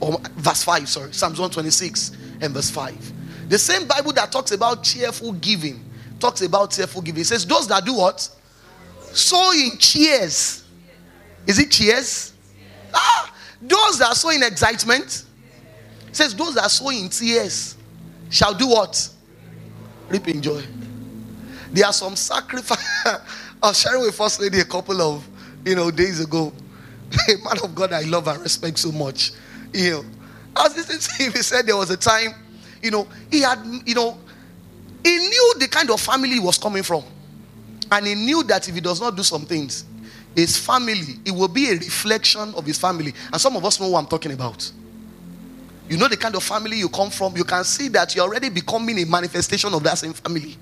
Speaker 1: Or verse 5, sorry. Psalms 126 and verse 5. The same Bible that talks about cheerful giving talks about cheerful giving. It says, Those that do what? Sow in cheers. Is it cheers? Ah, those that sow in excitement. It says, Those that sow in tears shall do what? Reap in joy. There are some sacrifice. I was sharing with First Lady a couple of you know days ago. A man of God I love and respect so much. You know, I was listening to him. He said there was a time you know, he had, you know, he knew the kind of family he was coming from. And he knew that if he does not do some things, his family, it will be a reflection of his family. And some of us know what I'm talking about. You know the kind of family you come from, you can see that you're already becoming a manifestation of that same family.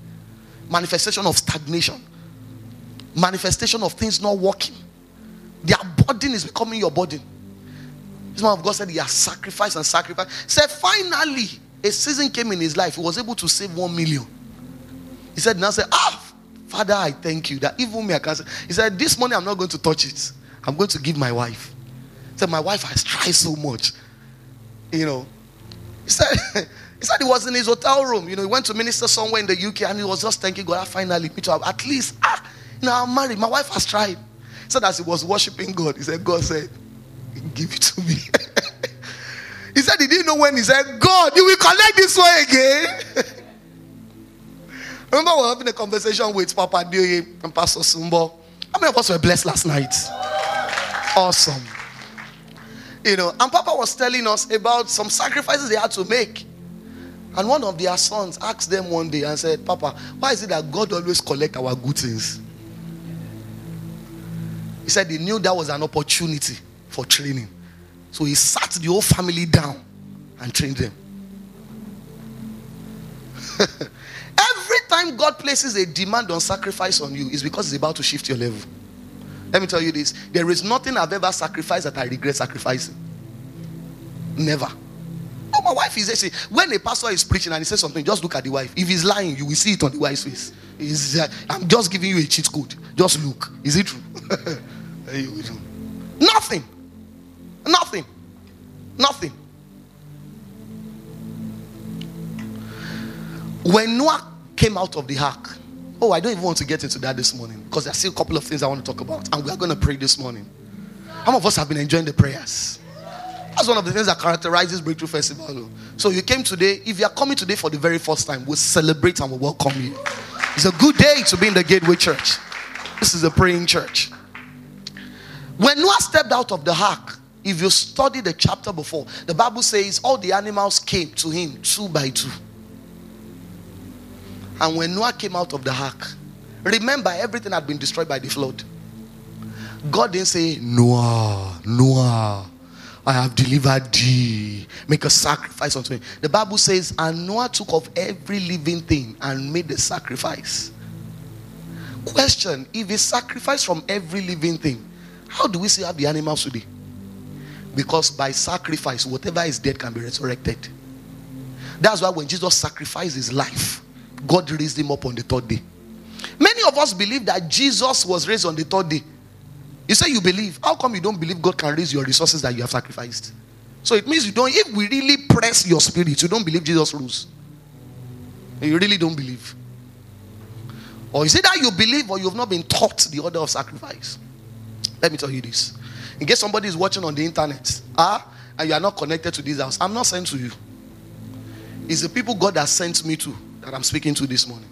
Speaker 1: Manifestation of stagnation. Manifestation of things not working. Their burden is becoming your burden. This man of God said he has sacrificed and sacrificed. Said finally, a season came in his life, he was able to save one million. He said, Now say, Ah, Father, I thank you that even me, I can say. He said, This money, I'm not going to touch it. I'm going to give my wife. He said, My wife has tried so much. You know, he said, he said he was in his hotel room. You know, he went to minister somewhere in the UK and he was just thanking God, I finally, me too. At least, ah, know, I'm married. My wife has tried. He said, as he was worshiping God, he said, God said, Give it to me. He said he didn't know when he said, God, you will collect this way again. Remember, we were having a conversation with Papa Dioye and Pastor Sumbo. How many of us were blessed last night? Awesome. You know, and Papa was telling us about some sacrifices they had to make. And one of their sons asked them one day and said, Papa, why is it that God always collect our good things? He said he knew that was an opportunity for training. So he sat the whole family down and trained them. Every time God places a demand on sacrifice on you, is because He's about to shift your level. Let me tell you this there is nothing I've ever sacrificed that I regret sacrificing. Never. Oh, my wife is actually, when a pastor is preaching and he says something, just look at the wife. If he's lying, you will see it on the wife's face. He's, uh, I'm just giving you a cheat code. Just look. Is it true? Nothing. Nothing. Nothing. When Noah came out of the ark, oh, I don't even want to get into that this morning because there's still a couple of things I want to talk about, and we are going to pray this morning. How of us have been enjoying the prayers? That's one of the things that characterizes Breakthrough Festival. Oh. So you came today. If you are coming today for the very first time, we'll celebrate and we'll welcome you. It's a good day to be in the Gateway Church. This is a praying church. When Noah stepped out of the ark, if you study the chapter before, the Bible says all the animals came to him two by two. And when Noah came out of the ark, remember everything had been destroyed by the flood. God didn't say, Noah, Noah, I have delivered thee. Make a sacrifice unto me. The Bible says, and Noah took of every living thing and made the sacrifice. Question If he sacrificed from every living thing, how do we still have the animals today? Because by sacrifice, whatever is dead can be resurrected. That's why when Jesus sacrificed his life, God raised him up on the third day. Many of us believe that Jesus was raised on the third day. You say you believe. How come you don't believe God can raise your resources that you have sacrificed? So it means you don't, if we really press your spirit, you don't believe Jesus rose. You really don't believe. Or is it that you believe or you've not been taught the order of sacrifice? Let me tell you this. In case somebody is watching on the internet, ah, and you are not connected to this house, I'm not sent to you. It's the people God has sent me to that I'm speaking to this morning.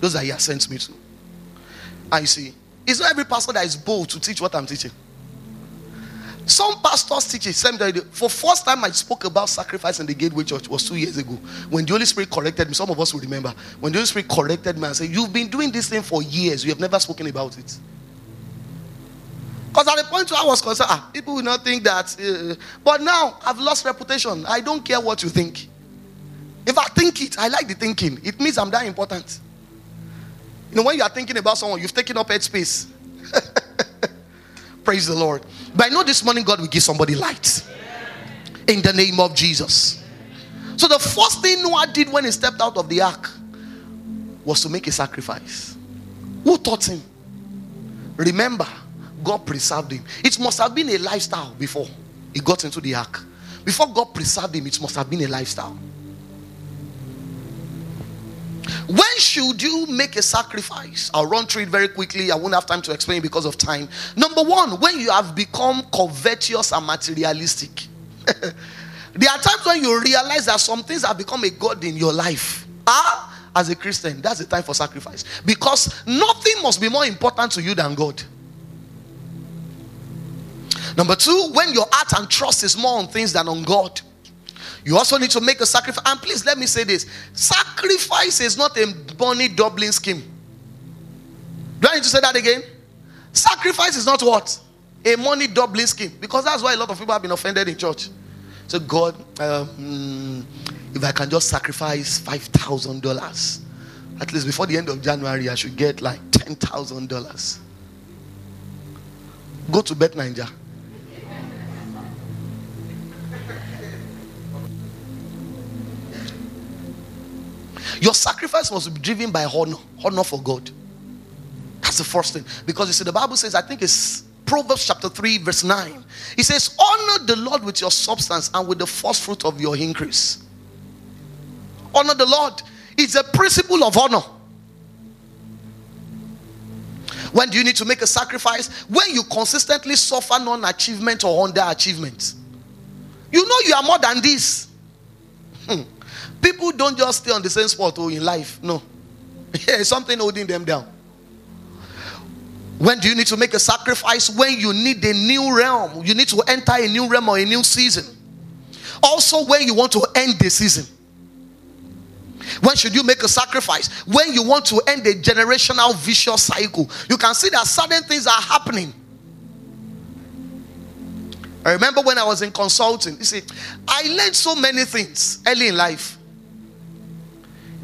Speaker 1: Those that He has sent me to. I see. It's not every pastor that is bold to teach what I'm teaching. Some pastors teach it. Same For first time I spoke about sacrifice in the Gateway Church was two years ago. When the Holy Spirit corrected me, some of us will remember. When the Holy Spirit corrected me and said, You've been doing this thing for years, you have never spoken about it. Because at the point where I was concerned, ah, people will not think that. Uh, but now I've lost reputation. I don't care what you think. If I think it, I like the thinking. It means I'm that important. You know, when you are thinking about someone, you've taken up headspace. Praise the Lord. But I know this morning God will give somebody light. In the name of Jesus. So the first thing Noah did when he stepped out of the ark was to make a sacrifice. Who taught him? Remember, God preserved him. It must have been a lifestyle before he got into the ark. Before God preserved him, it must have been a lifestyle. When should you make a sacrifice? I'll run through it very quickly. I won't have time to explain because of time. Number one, when you have become covetous and materialistic. there are times when you realize that some things have become a God in your life. Ah, as a Christian, that's the time for sacrifice. Because nothing must be more important to you than God. Number two, when your heart and trust is more on things than on God, you also need to make a sacrifice. And please let me say this sacrifice is not a money doubling scheme. Do I need to say that again? Sacrifice is not what? A money doubling scheme. Because that's why a lot of people have been offended in church. So, God, um, if I can just sacrifice $5,000, at least before the end of January, I should get like $10,000. Go to Bet9ja. Your sacrifice must be driven by honor, honor for God. That's the first thing. Because you see, the Bible says, I think it's Proverbs chapter 3, verse 9. It says, Honor the Lord with your substance and with the first fruit of your increase. Honor the Lord. It's a principle of honor. When do you need to make a sacrifice? When you consistently suffer non achievement or underachievement. You know you are more than this. Hmm. People don't just stay on the same spot oh, in life. No. Yeah, something holding them down. When do you need to make a sacrifice? When you need a new realm. You need to enter a new realm or a new season. Also, when you want to end the season. When should you make a sacrifice? When you want to end a generational vicious cycle. You can see that certain things are happening. I remember when I was in consulting, you see, I learned so many things early in life.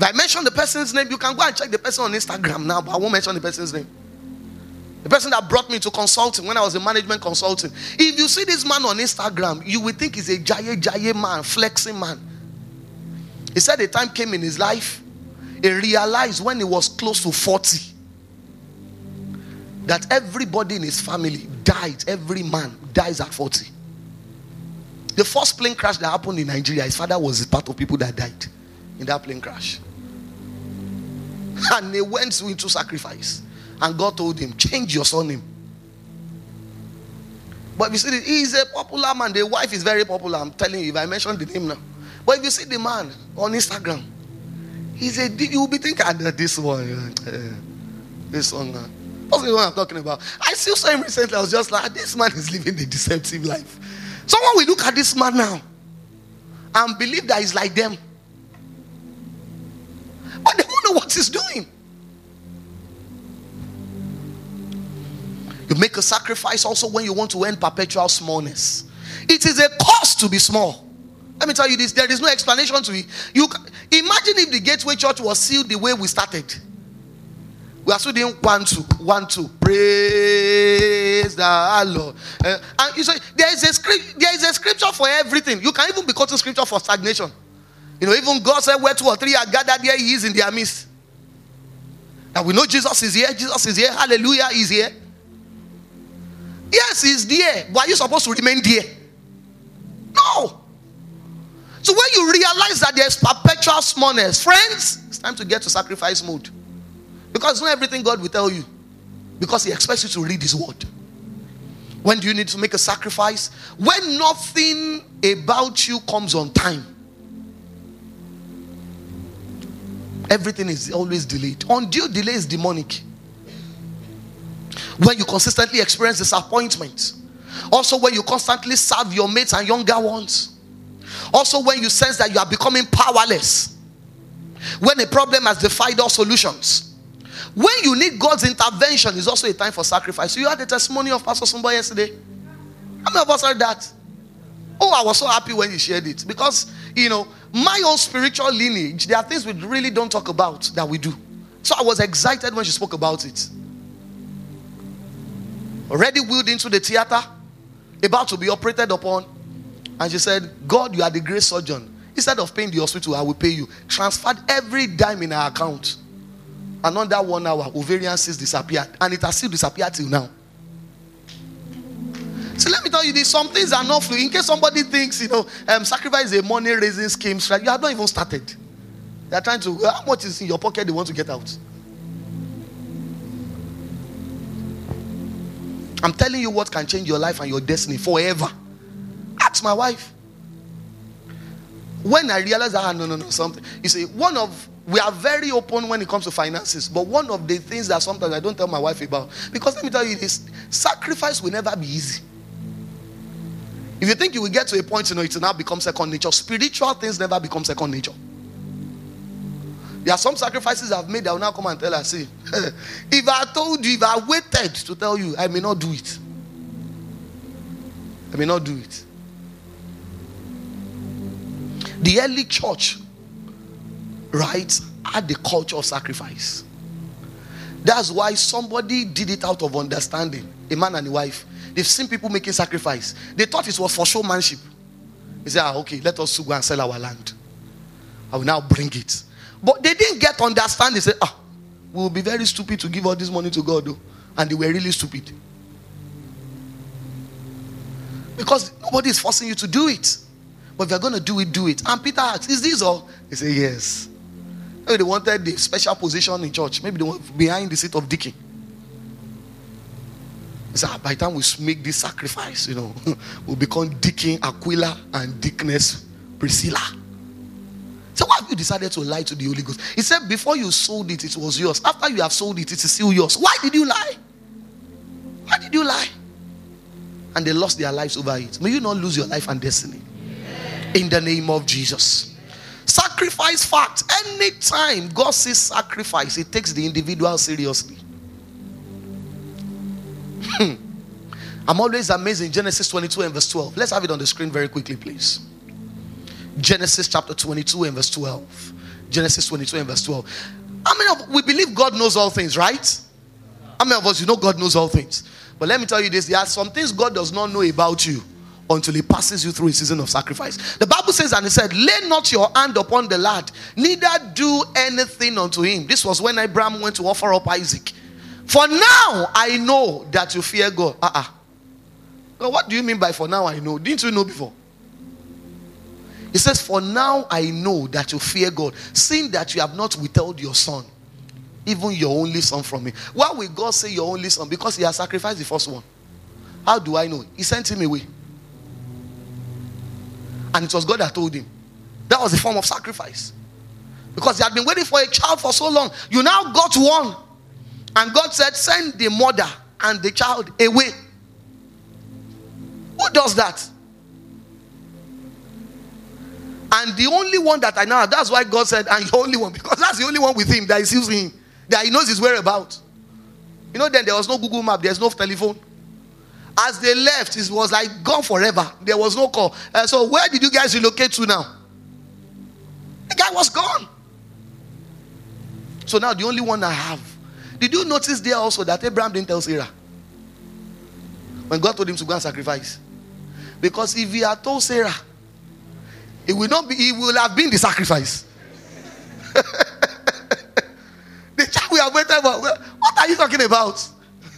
Speaker 1: If I mention the person's name, you can go and check the person on Instagram now, but I won't mention the person's name. The person that brought me to consulting when I was in management consulting. If you see this man on Instagram, you will think he's a jaye jaye man, flexing man. He said a time came in his life, he realized when he was close to 40 that everybody in his family died, every man dies at 40. The first plane crash that happened in Nigeria, his father was part of people that died in that plane crash. And they went into sacrifice. And God told him, change your surname. But you see, he's a popular man. The wife is very popular. I'm telling you, if I mention the name now. But if you see the man on Instagram, he's a, you will be thinking, ah, this one, uh, this one. Uh, that's the one I'm talking about. I still saw him recently. I was just like, this man is living a deceptive life. Someone will look at this man now and believe that he's like them. But know what he's doing. You make a sacrifice also when you want to end perpetual smallness. It is a cost to be small. Let me tell you this there is no explanation to it. You imagine if the gateway church was sealed the way we started. We are still doing one, two, one, two. Praise the Lord. Uh, and you say there is a script, there is a scripture for everything. You can even be quoting scripture for stagnation. You know, even God said, Where two or three are gathered there He is in their midst. And we know Jesus is here. Jesus is here. Hallelujah, He's here. Yes, He's there. But are you supposed to remain there? No. So when you realize that there's perpetual smallness, friends, it's time to get to sacrifice mode. Because not everything God will tell you. Because He expects you to read His word. When do you need to make a sacrifice? When nothing about you comes on time. Everything is always delayed. Undue delay is demonic. When you consistently experience disappointment. Also, when you constantly serve your mates and younger ones. Also, when you sense that you are becoming powerless. When a problem has defied all solutions when you need God's intervention, is also a time for sacrifice. You had the testimony of Pastor Sumbo yesterday. How many of us heard that? Oh, I was so happy when he shared it because you know my own spiritual lineage. There are things we really don't talk about that we do. So I was excited when she spoke about it. Already wheeled into the theater, about to be operated upon, and she said, "God, you are the great surgeon. Instead of paying the hospital, I will pay you." Transferred every dime in our account. Another one hour, ovarian cyst disappeared, and it has still disappeared till now. Tell you this: some things are not free. In case somebody thinks, you know, um, sacrifice a money raising scheme, right? You have not even started. They are trying to. How much is in your pocket? They want to get out. I'm telling you what can change your life and your destiny forever. Ask my wife. When I realized ah, no, no, no, something. You see, one of we are very open when it comes to finances. But one of the things that sometimes I don't tell my wife about, because let me tell you this sacrifice will never be easy. If you think you will get to a point, you know, it will now become second nature. Spiritual things never become second nature. There are some sacrifices I've made that will now come and tell us, see, if I told you, if I waited to tell you, I may not do it. I may not do it. The early church right, had the culture of sacrifice. That's why somebody did it out of understanding. A man and a wife. They've seen people making sacrifice. They thought it was for showmanship. He said, ah, okay, let us go and sell our land. I will now bring it. But they didn't get understand. They said, ah, we will be very stupid to give all this money to God. Though. And they were really stupid. Because nobody is forcing you to do it. But if you're going to do it, do it. And Peter asked, is this all? He said, yes. Maybe they wanted the special position in church. Maybe they were behind the seat of deacon. So ah, by the time we make this sacrifice, you know, we'll become Deacon Aquila and Deaconess Priscilla. So why have you decided to lie to the Holy Ghost? He said, before you sold it, it was yours. After you have sold it, it is still yours. Why did you lie? Why did you lie? And they lost their lives over it. May you not lose your life and destiny. In the name of Jesus. Sacrifice fact. Anytime God says sacrifice, He takes the individual seriously. Hmm. I'm always amazed in Genesis 22 and verse 12. Let's have it on the screen very quickly, please. Genesis chapter 22 and verse 12. Genesis 22 and verse 12. How many of we believe God knows all things, right? How many of us you know God knows all things? But let me tell you this: there are some things God does not know about you until he passes you through a season of sacrifice. The Bible says, and he said, Lay not your hand upon the lad, neither do anything unto him. This was when Abraham went to offer up Isaac. For now I know that you fear God. Ah, ah. Uh-uh. Well, what do you mean by for now I know? Didn't you know before? He says, For now I know that you fear God, seeing that you have not withheld your son, even your only son from me. Why will God say your only son? Because he has sacrificed the first one. How do I know? He sent him away. And it was God that told him. That was a form of sacrifice. Because he had been waiting for a child for so long. You now got one. And God said, Send the mother and the child away. Who does that? And the only one that I know, that's why God said, and the only one, because that's the only one with him that is using him, that he knows his whereabouts. You know, then there was no Google Map, there's no telephone. As they left, it was like gone forever. There was no call. Uh, so, where did you guys relocate to now? The guy was gone. So now the only one I have. Did you notice there also that Abraham didn't tell Sarah? When God told him to go and sacrifice. Because if he had told Sarah, it will not be, it will have been the sacrifice. the child we have waited for. What are you talking about?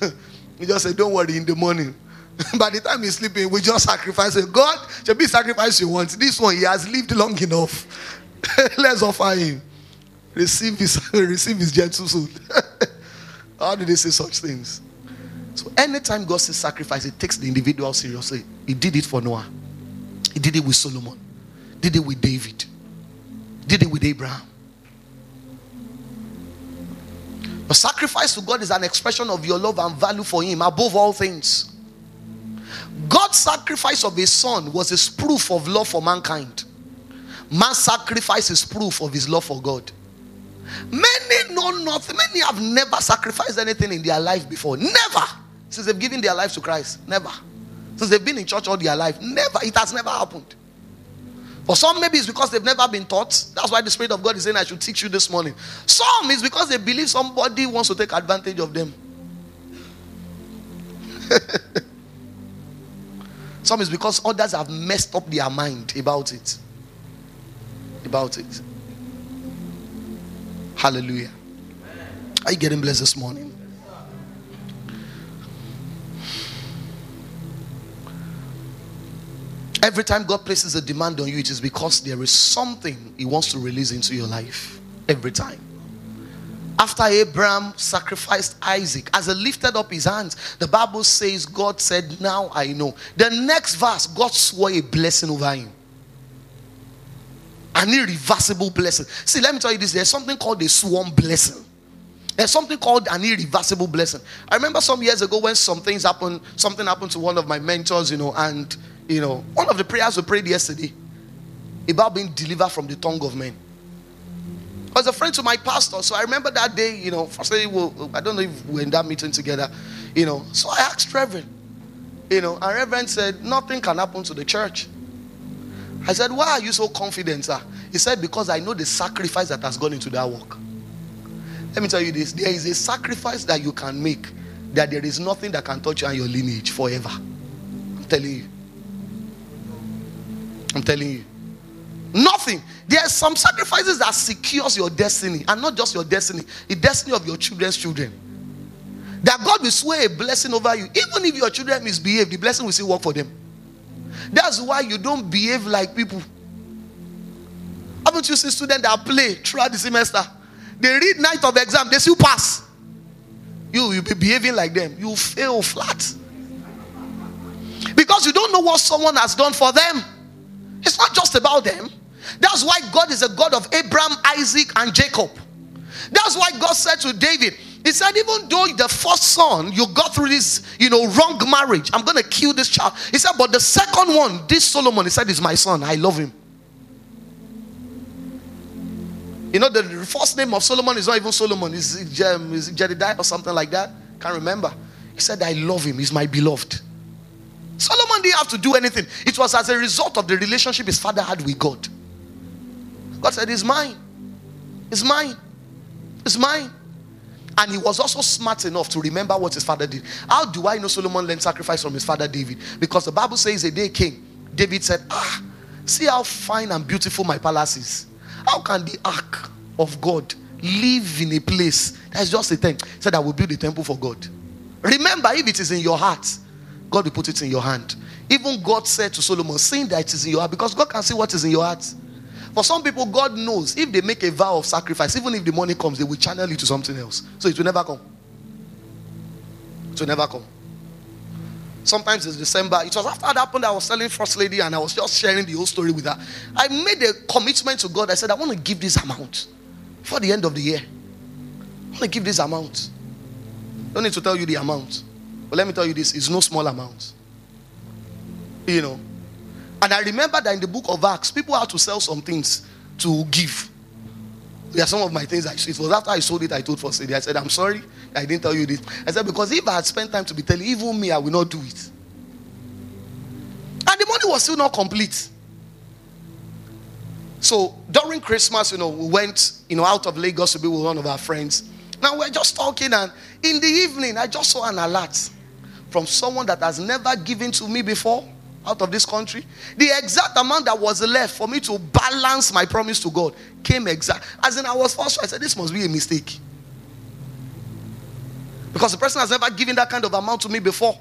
Speaker 1: he just said, Don't worry, in the morning. By the time he's sleeping, we just sacrifice it. God shall be sacrifice you want. This one, he has lived long enough. Let's offer him. Receive his receive his gentle soul. How do they say such things? So anytime God says sacrifice, it takes the individual seriously. He did it for Noah. He did it with Solomon. Did it with David. Did it with Abraham. But sacrifice to God is an expression of your love and value for Him above all things. God's sacrifice of His Son was His proof of love for mankind. Man's sacrifice is proof of His love for God. Many know nothing. Many have never sacrificed anything in their life before. Never. Since they've given their life to Christ. Never. Since they've been in church all their life. Never. It has never happened. For some, maybe it's because they've never been taught. That's why the Spirit of God is saying, I should teach you this morning. Some is because they believe somebody wants to take advantage of them. some is because others have messed up their mind about it. About it. Hallelujah. Are you getting blessed this morning? Every time God places a demand on you, it is because there is something He wants to release into your life. Every time. After Abraham sacrificed Isaac, as he lifted up his hands, the Bible says God said, Now I know. The next verse, God swore a blessing over him. An irreversible blessing. See, let me tell you this there's something called a sworn blessing. There's something called an irreversible blessing. I remember some years ago when some things happened, something happened to one of my mentors, you know, and you know, one of the prayers we prayed yesterday about being delivered from the tongue of men. I was a friend to my pastor, so I remember that day, you know, firstly, well, I don't know if we are in that meeting together, you know. So I asked Reverend, you know, and Reverend said, Nothing can happen to the church. I said, Why are you so confident, sir? He said, Because I know the sacrifice that has gone into that work. Let me tell you this there is a sacrifice that you can make that there is nothing that can touch you and your lineage forever. I'm telling you. I'm telling you. Nothing. There are some sacrifices that secures your destiny, and not just your destiny, the destiny of your children's children. That God will swear a blessing over you. Even if your children misbehave, the blessing will still work for them. That's why you don't behave like people. Haven't you seen students that play throughout the semester? They read night of exam, they still pass. You will be behaving like them. You fail flat. Because you don't know what someone has done for them. It's not just about them. That's why God is a God of Abraham, Isaac, and Jacob. That's why God said to David, He said, even though the first son, you got through this, you know, wrong marriage, I'm to kill this child. He said, but the second one, this Solomon, he said, is my son. I love him. You know, the first name of Solomon is not even Solomon, it's, it's um, Jedediah or something like that. Can't remember. He said, I love him. He's my beloved. Solomon didn't have to do anything. It was as a result of the relationship his father had with God. God said, It's mine. It's mine. It's mine. And he was also smart enough to remember what his father did. How do I know Solomon learned sacrifice from his father David? Because the Bible says a day came, David said, Ah, see how fine and beautiful my palace is. How can the ark of God live in a place that's just a tent? He said, I will build a temple for God. Remember, if it is in your heart, God will put it in your hand. Even God said to Solomon, saying that it is in your heart, because God can see what is in your heart. For some people, God knows if they make a vow of sacrifice, even if the money comes, they will channel it to something else. So it will never come. It will never come. Sometimes it's December. It was after that happened I was telling First Lady and I was just sharing the whole story with her. I made a commitment to God. I said, I want to give this amount for the end of the year. I want to give this amount. Don't need to tell you the amount. But let me tell you this it's no small amount. You know. And I remember that in the book of Acts, people had to sell some things to give. There are some of my things I It was after I sold it, I told First Lady, I said, I'm sorry. I didn't tell you this? I said, Because if I had spent time to be telling even me, I will not do it. And the money was still not complete. So during Christmas, you know, we went, you know, out of Lagos to be with one of our friends. Now we're just talking, and in the evening, I just saw an alert from someone that has never given to me before out of this country. The exact amount that was left for me to balance my promise to God came exact. As in, I was first, I said, This must be a mistake. Because the person has never given that kind of amount to me before.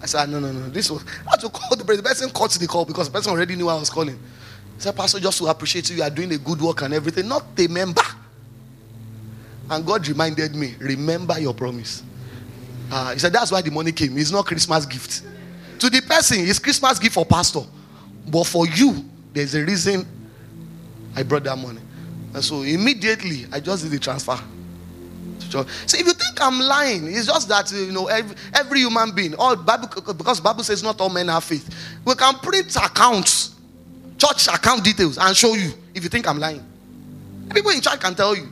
Speaker 1: I said, No, no, no. This was, I had to call the person. The person caught the call because the person already knew I was calling. I said, Pastor, just to appreciate you, you are doing a good work and everything. Not a member. And God reminded me, Remember your promise. Uh, he said, That's why the money came. It's not Christmas gift. To the person, it's Christmas gift for pastor. But for you, there's a reason I brought that money. And so immediately, I just did the transfer. So if you think I'm lying, it's just that you know every, every human being, all Bible because Bible says not all men have faith. We can print accounts, church account details, and show you if you think I'm lying. People in church can tell you.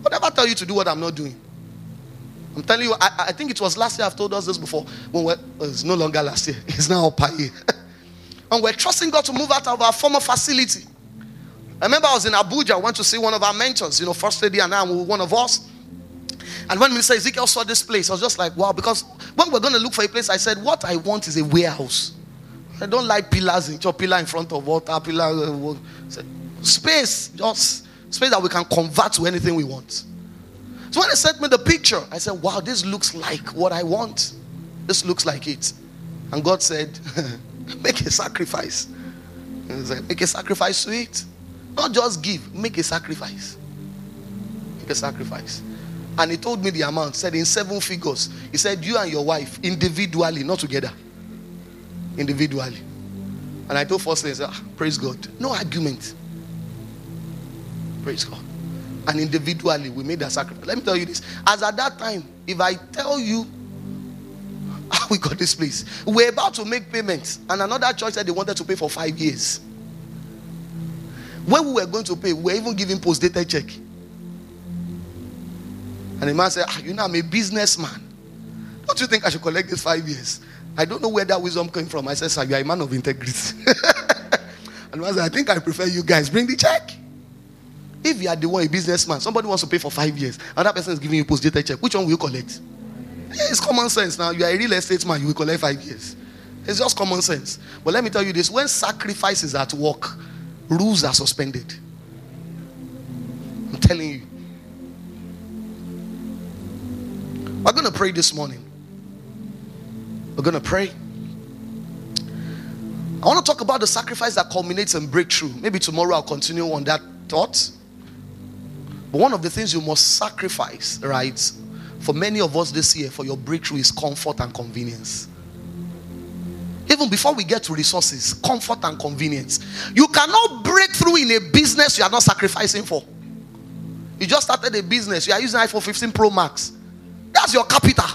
Speaker 1: But never tell you to do what I'm not doing. I'm telling you, I, I think it was last year I've told us this before. When we're, it's no longer last year, it's now up year. and we're trusting God to move out of our former facility. I remember I was in Abuja, I went to see one of our mentors, you know, First Lady and I were one of us. And when Minister Ezekiel saw this place, I was just like, wow, because when we're going to look for a place, I said, what I want is a warehouse. I don't like pillars in your pillar in front of water, pillar, uh, space, just space that we can convert to anything we want. So when they sent me the picture, I said, Wow, this looks like what I want. This looks like it. And God said, Make a sacrifice. He said, Make a sacrifice to it. Not just give, make a sacrifice. Make a sacrifice. And he told me the amount, said in seven figures. He said, You and your wife individually, not together. Individually. And I told First Lady, ah, Praise God. No argument. Praise God and individually we made a sacrifice. Let me tell you this. As at that time, if I tell you how we got this place, we are about to make payments, and another church said they wanted to pay for five years. When we were going to pay, we were even giving post-dated check. And the man said, ah, You know, I'm a businessman. Don't you think I should collect this five years? I don't know where that wisdom came from. I said, Sir, you are a man of integrity. and the man said, I think I prefer you guys. Bring the check. If you are the one, a businessman, somebody wants to pay for five years, another person is giving you post-dated check, which one will you collect? It's common sense now. You are a real estate man, you will collect five years. It's just common sense. But let me tell you this when sacrifice is at work, rules are suspended. I'm telling you. We're going to pray this morning. We're going to pray. I want to talk about the sacrifice that culminates in breakthrough. Maybe tomorrow I'll continue on that thought. But one of the things you must sacrifice, right, for many of us this year for your breakthrough is comfort and convenience. Even before we get to resources, comfort and convenience. You cannot break through in a business you are not sacrificing for. You just started a business, you are using iPhone 15 Pro Max. That's your capital.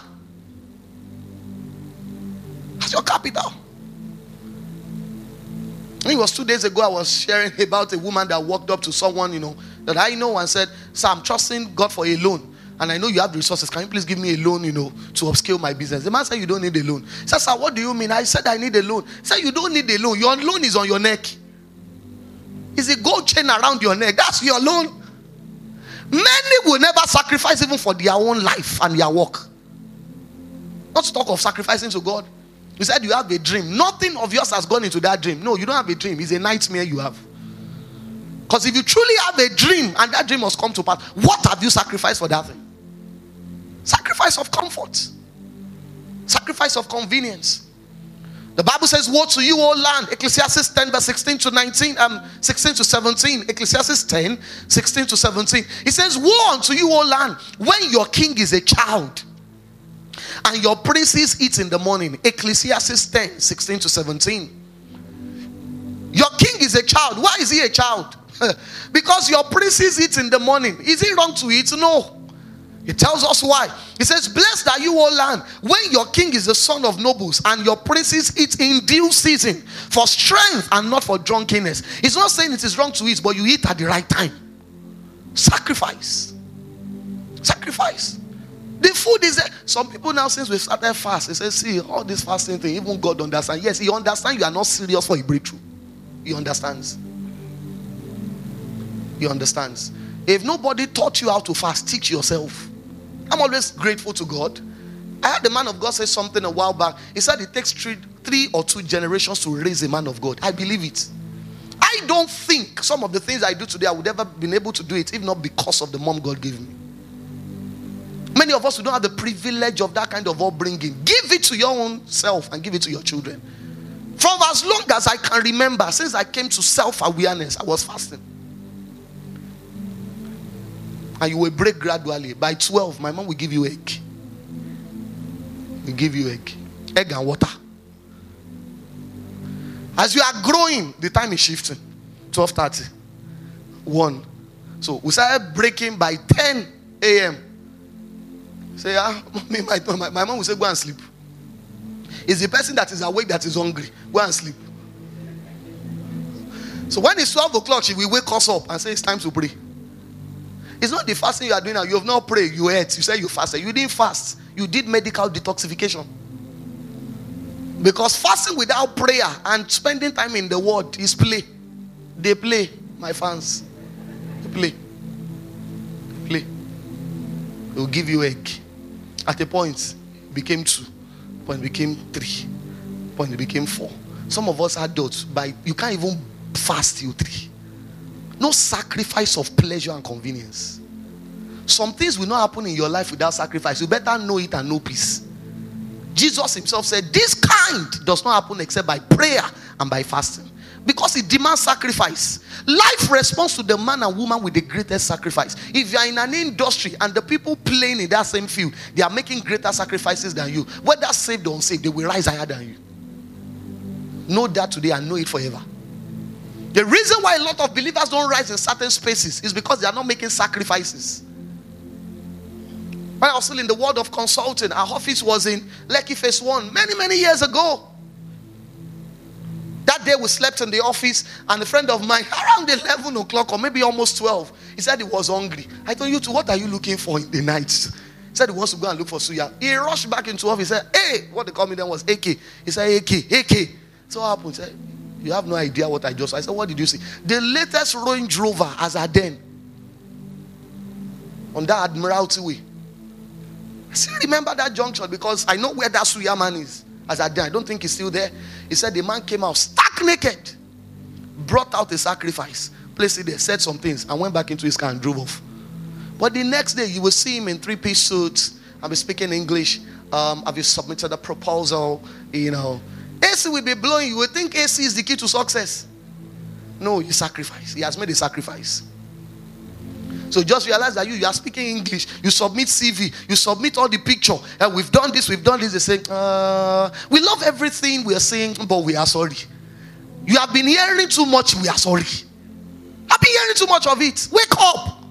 Speaker 1: That's your capital. it was two days ago, I was sharing about a woman that walked up to someone, you know, that I know and said, Sir, I'm trusting God for a loan. And I know you have the resources. Can you please give me a loan, you know, to upscale my business? The man said, You don't need a loan. He said, Sir, what do you mean? I said, I need a loan. He said, You don't need a loan. Your loan is on your neck. It's a gold chain around your neck. That's your loan. Many will never sacrifice even for their own life and their work. Not to talk of sacrificing to God. You said you have a dream. Nothing of yours has gone into that dream. No, you don't have a dream. It's a nightmare you have. Because if you truly have a dream and that dream must come to pass, what have you sacrificed for that thing? Sacrifice of comfort, sacrifice of convenience. The Bible says, Woe to you, O land. Ecclesiastes 10, verse 16 to 19, um, 16 to 17. Ecclesiastes 10, 16 to 17. It says, Woe unto you, O land, when your king is a child and your princes eat in the morning. Ecclesiastes 10, 16 to 17. Your king is a child. Why is he a child? because your princes eat in the morning. Is it wrong to eat? No. It tells us why. It says, Blessed are you, O land, when your king is the son of nobles and your princes eat in due season for strength and not for drunkenness. It's not saying it is wrong to eat, but you eat at the right time. Sacrifice. Sacrifice. The food is there. Some people now, since we started fast, they say, see, all this fasting thing, even God understands. Yes, He understands you are not serious for a breakthrough. He understands. He understands. If nobody taught you how to fast, teach yourself. I'm always grateful to God. I had the man of God say something a while back. He said it takes three, three or two generations to raise a man of God. I believe it. I don't think some of the things I do today I would ever been able to do it if not because of the mom God gave me. Many of us who don't have the privilege of that kind of upbringing, give it to your own self and give it to your children. From as long as I can remember, since I came to self awareness, I was fasting. And you will break gradually. By 12, my mom will give you egg. We give you egg. Egg and water. As you are growing, the time is shifting. 12:30. 1. So we started breaking by 10 a.m. Say, ah, me, my, my, my mom will say, go and sleep. It's the person that is awake that is hungry. Go and sleep. So when it's 12 o'clock, she will wake us up and say, It's time to pray. It's not the fasting you are doing now. You have not prayed. You ate. You said you fasted. You didn't fast. You did medical detoxification. Because fasting without prayer and spending time in the word is play. They play, my fans. They play. They play. They'll give you egg. At a point, became two. Point became three. Point became four. Some of us adults, by you can't even fast till three. No sacrifice of pleasure and convenience. Some things will not happen in your life without sacrifice. You better know it and know peace. Jesus himself said, This kind does not happen except by prayer and by fasting. Because it demands sacrifice. Life responds to the man and woman with the greatest sacrifice. If you are in an industry and the people playing in that same field, they are making greater sacrifices than you, whether saved or unsaved, they will rise higher than you. Know that today and know it forever. The reason why a lot of believers don't rise in certain spaces is because they are not making sacrifices. When I was still in the world of consulting, our office was in Lekki Phase 1 many, many years ago. That day we slept in the office, and a friend of mine, around 11 o'clock or maybe almost 12, he said he was hungry. I told you, to what are you looking for in the night? He said he wants to go and look for suya. He rushed back into office. He said, Hey, what they called me then was AK. He said, AK, AK. So what happened? He said, You have no idea what I just. I said, What did you see? The latest Range Rover as a den on that Admiralty Way. I still remember that junction because I know where that suya man is. As I did, I don't think he's still there. He said the man came out stark naked, brought out a sacrifice, placed it there, said some things, and went back into his car and drove off. But the next day, you will see him in three piece suits. I'll be speaking English. Um, have you submitted a proposal? You know, AC will be blowing. You will think AC is the key to success. No, he sacrifice. He has made a sacrifice. So just realize that you, you are speaking English. You submit CV. You submit all the picture. And we've done this, we've done this. They say, uh, we love everything we are saying, but we are sorry. You have been hearing too much, we are sorry. I've been hearing too much of it. Wake up.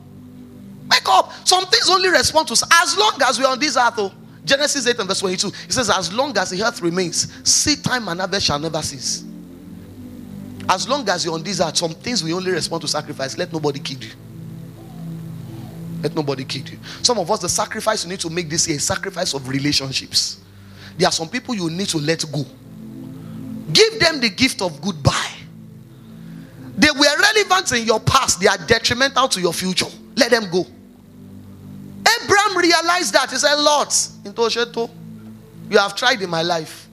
Speaker 1: Wake up. Some things only respond to us as long as we're on this earth. Oh. Genesis 8 and verse 22. It says, As long as the earth remains, seed time and harvest shall never cease. As long as you're on this earth, some things will only respond to sacrifice. Let nobody kid you. Let nobody kid you. Some of us, the sacrifice you need to make this year is sacrifice of relationships. There are some people you need to let go. Give them the gift of goodbye. They were relevant in your past, they are detrimental to your future. Let them go. Abraham realized that. He said, Lord, you have tried in my life.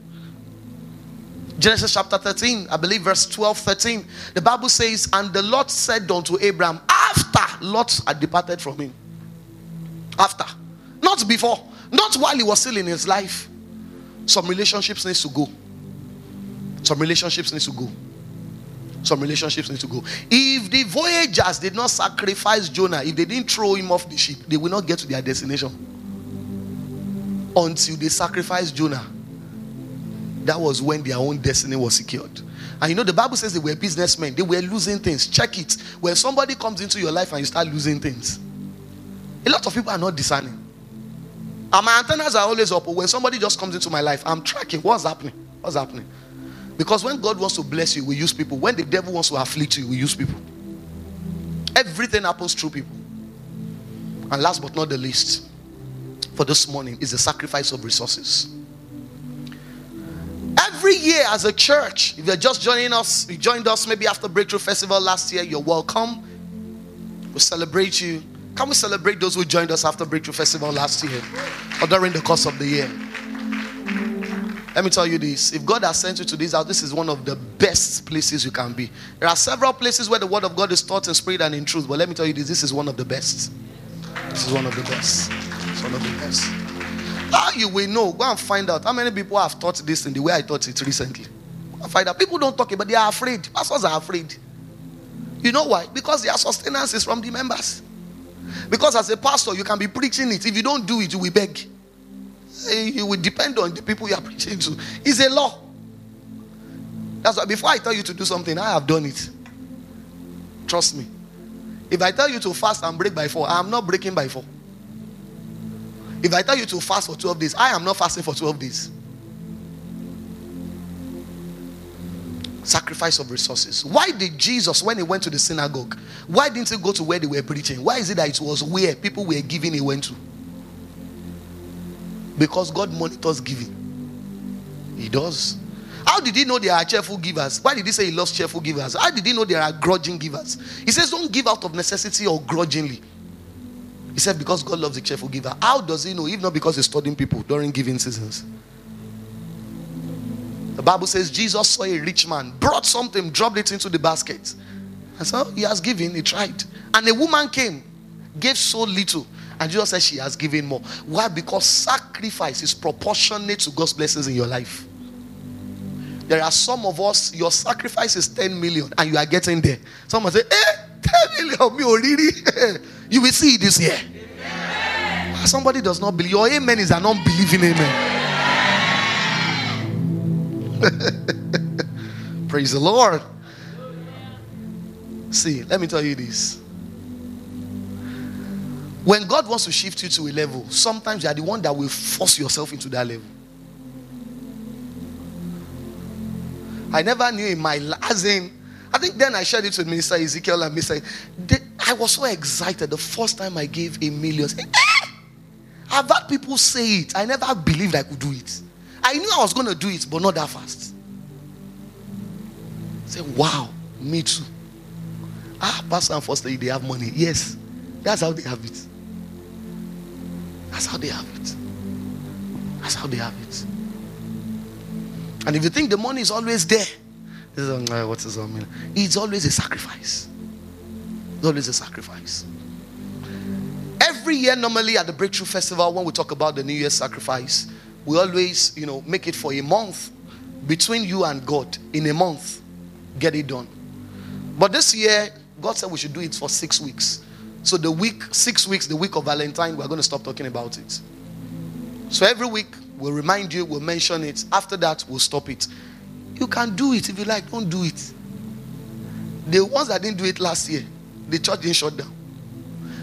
Speaker 1: Genesis chapter 13, I believe, verse 12, 13. The Bible says, And the Lord said unto Abraham, after Lot had departed from him, after, not before, not while he was still in his life. Some relationships needs to go. Some relationships needs to go. Some relationships need to go. If the voyagers did not sacrifice Jonah, if they didn't throw him off the ship, they will not get to their destination until they sacrificed Jonah. That was when their own destiny was secured. And you know, the Bible says they were businessmen, they were losing things. Check it. When somebody comes into your life and you start losing things, a lot of people are not discerning. And my antennas are always up. When somebody just comes into my life, I'm tracking what's happening. What's happening? Because when God wants to bless you, we use people. When the devil wants to afflict you, we use people. Everything happens through people. And last but not the least, for this morning is the sacrifice of resources. Every year, as a church, if you're just joining us, you joined us maybe after Breakthrough Festival last year, you're welcome. We celebrate you. Can we celebrate those who joined us after Breakthrough Festival last year or during the course of the year? Let me tell you this. If God has sent you to this house, this is one of the best places you can be. There are several places where the word of God is taught in spirit and in truth, but let me tell you this this is one of the best. This is one of the best. It's one of the best. How you will know? Go and find out how many people have taught this in the way I taught it recently. Go and find out. People don't talk it, but they are afraid. Pastors are afraid. You know why? Because their sustenance is from the members. Because as a pastor, you can be preaching it. If you don't do it, you will beg. Eh, you will depend on the people you are preaching to. It's a law. That's why before I tell you to do something, I have done it. Trust me. If I tell you to fast and break by four, I am not breaking by four. If I tell you to fast for 12 days, I am not fasting for 12 days. Sacrifice of resources. Why did Jesus, when he went to the synagogue, why didn't he go to where they were preaching? Why is it that it was where people were giving, he went to? Because God monitors giving. He does. How did he know there are cheerful givers? Why did he say he loves cheerful givers? How did he know there are grudging givers? He says, Don't give out of necessity or grudgingly. He said, Because God loves a cheerful giver. How does he know? If not because he's studying people during giving seasons. The Bible says Jesus saw a rich man, brought something, dropped it into the basket. And so he has given, he tried. And a woman came, gave so little. And Jesus said she has given more. Why? Because sacrifice is proportionate to God's blessings in your life. There are some of us, your sacrifice is 10 million and you are getting there. Someone say, eh, 10 million, me already. you will see this year. Amen. Somebody does not believe. Your amen is an unbelieving amen. Praise the Lord. See, let me tell you this. When God wants to shift you to a level, sometimes you are the one that will force yourself into that level. I never knew in my life, as in, I think then I shared it with Minister Ezekiel and Mr. I was so excited the first time I gave a million. Eh! I've had people say it. I never believed I could do it. I knew I was going to do it, but not that fast. Said, wow, me too. Ah, Pastor and Foster, they have money. Yes, that's how they have it. That's how they have it. That's how they have it. And if you think the money is always there, this is, uh, what mean? It's always a sacrifice. It's always a sacrifice. Every year, normally at the Breakthrough Festival, when we talk about the New Year's sacrifice, we always, you know, make it for a month between you and God. In a month, get it done. But this year, God said we should do it for six weeks. So the week, six weeks, the week of Valentine, we're going to stop talking about it. So every week, we'll remind you, we'll mention it. After that, we'll stop it. You can do it if you like, don't do it. The ones that didn't do it last year, the church didn't shut down.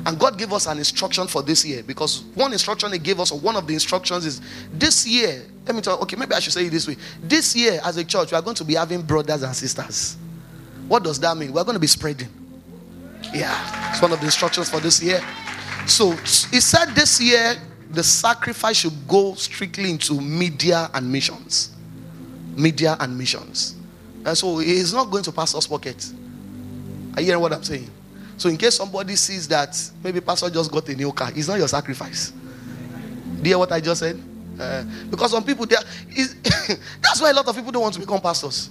Speaker 1: And God gave us an instruction for this year because one instruction He gave us, or one of the instructions is this year. Let me tell you, okay, maybe I should say it this way. This year, as a church, we are going to be having brothers and sisters. What does that mean? We're going to be spreading. Yeah, it's one of the instructions for this year. So He said this year, the sacrifice should go strictly into media and missions. Media and missions. And so He's not going to pastor's pocket. Are you hearing what I'm saying? So in case somebody sees that maybe pastor just got a new car, it's not your sacrifice. Do you hear what I just said? Uh, because some people there is that's why a lot of people don't want to become pastors.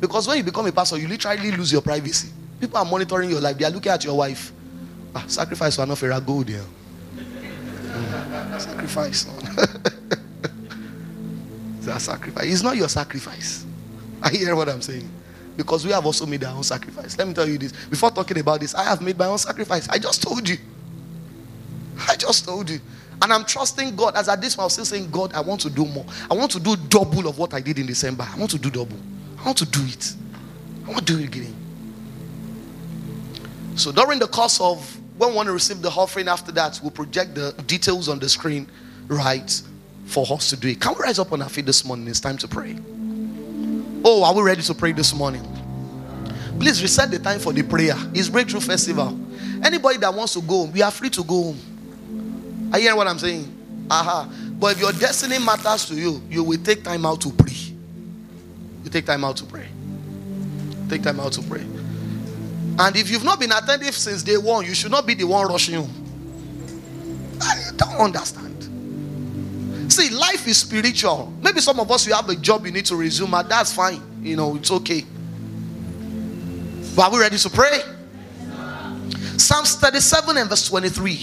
Speaker 1: Because when you become a pastor, you literally lose your privacy. People are monitoring your life, they are looking at your wife. Ah, sacrifice for enough a gold there. Mm, sacrifice. it's a sacrifice. It's not your sacrifice. I hear what I'm saying. Because we have also made our own sacrifice. Let me tell you this. Before talking about this, I have made my own sacrifice. I just told you. I just told you. And I'm trusting God. As at this, I was still saying, God, I want to do more. I want to do double of what I did in December. I want to do double. I want to do it. I want to do it again. So during the course of when to receive the offering after that, we'll project the details on the screen, right, for us to do it. Can we rise up on our feet this morning? It's time to pray. Oh, are we ready to pray this morning? Please reset the time for the prayer. It's Breakthrough Festival. Anybody that wants to go, we are free to go home. I hear what I'm saying. Aha. But if your destiny matters to you, you will take time out to pray. You take time out to pray. Take time out to pray. And if you've not been attentive since day one, you should not be the one rushing you. I don't understand. See, life is spiritual. Maybe some of us you have a job you need to resume, and that's fine. You know, it's okay. But are we ready to pray? Psalms 37 and verse 23.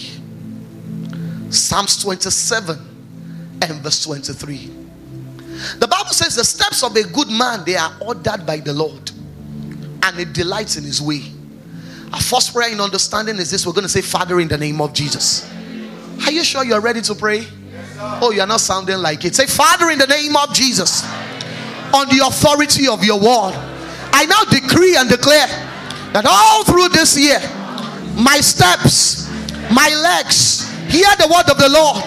Speaker 1: Psalms 27 and verse 23. The Bible says the steps of a good man they are ordered by the Lord and it delights in his way. Our first prayer in understanding is this we're going to say, Father, in the name of Jesus. Are you sure you're ready to pray? Oh, you're not sounding like it. Say, Father, in the name of Jesus, on the authority of your word, I now decree and declare that all through this year, my steps, my legs, hear the word of the Lord.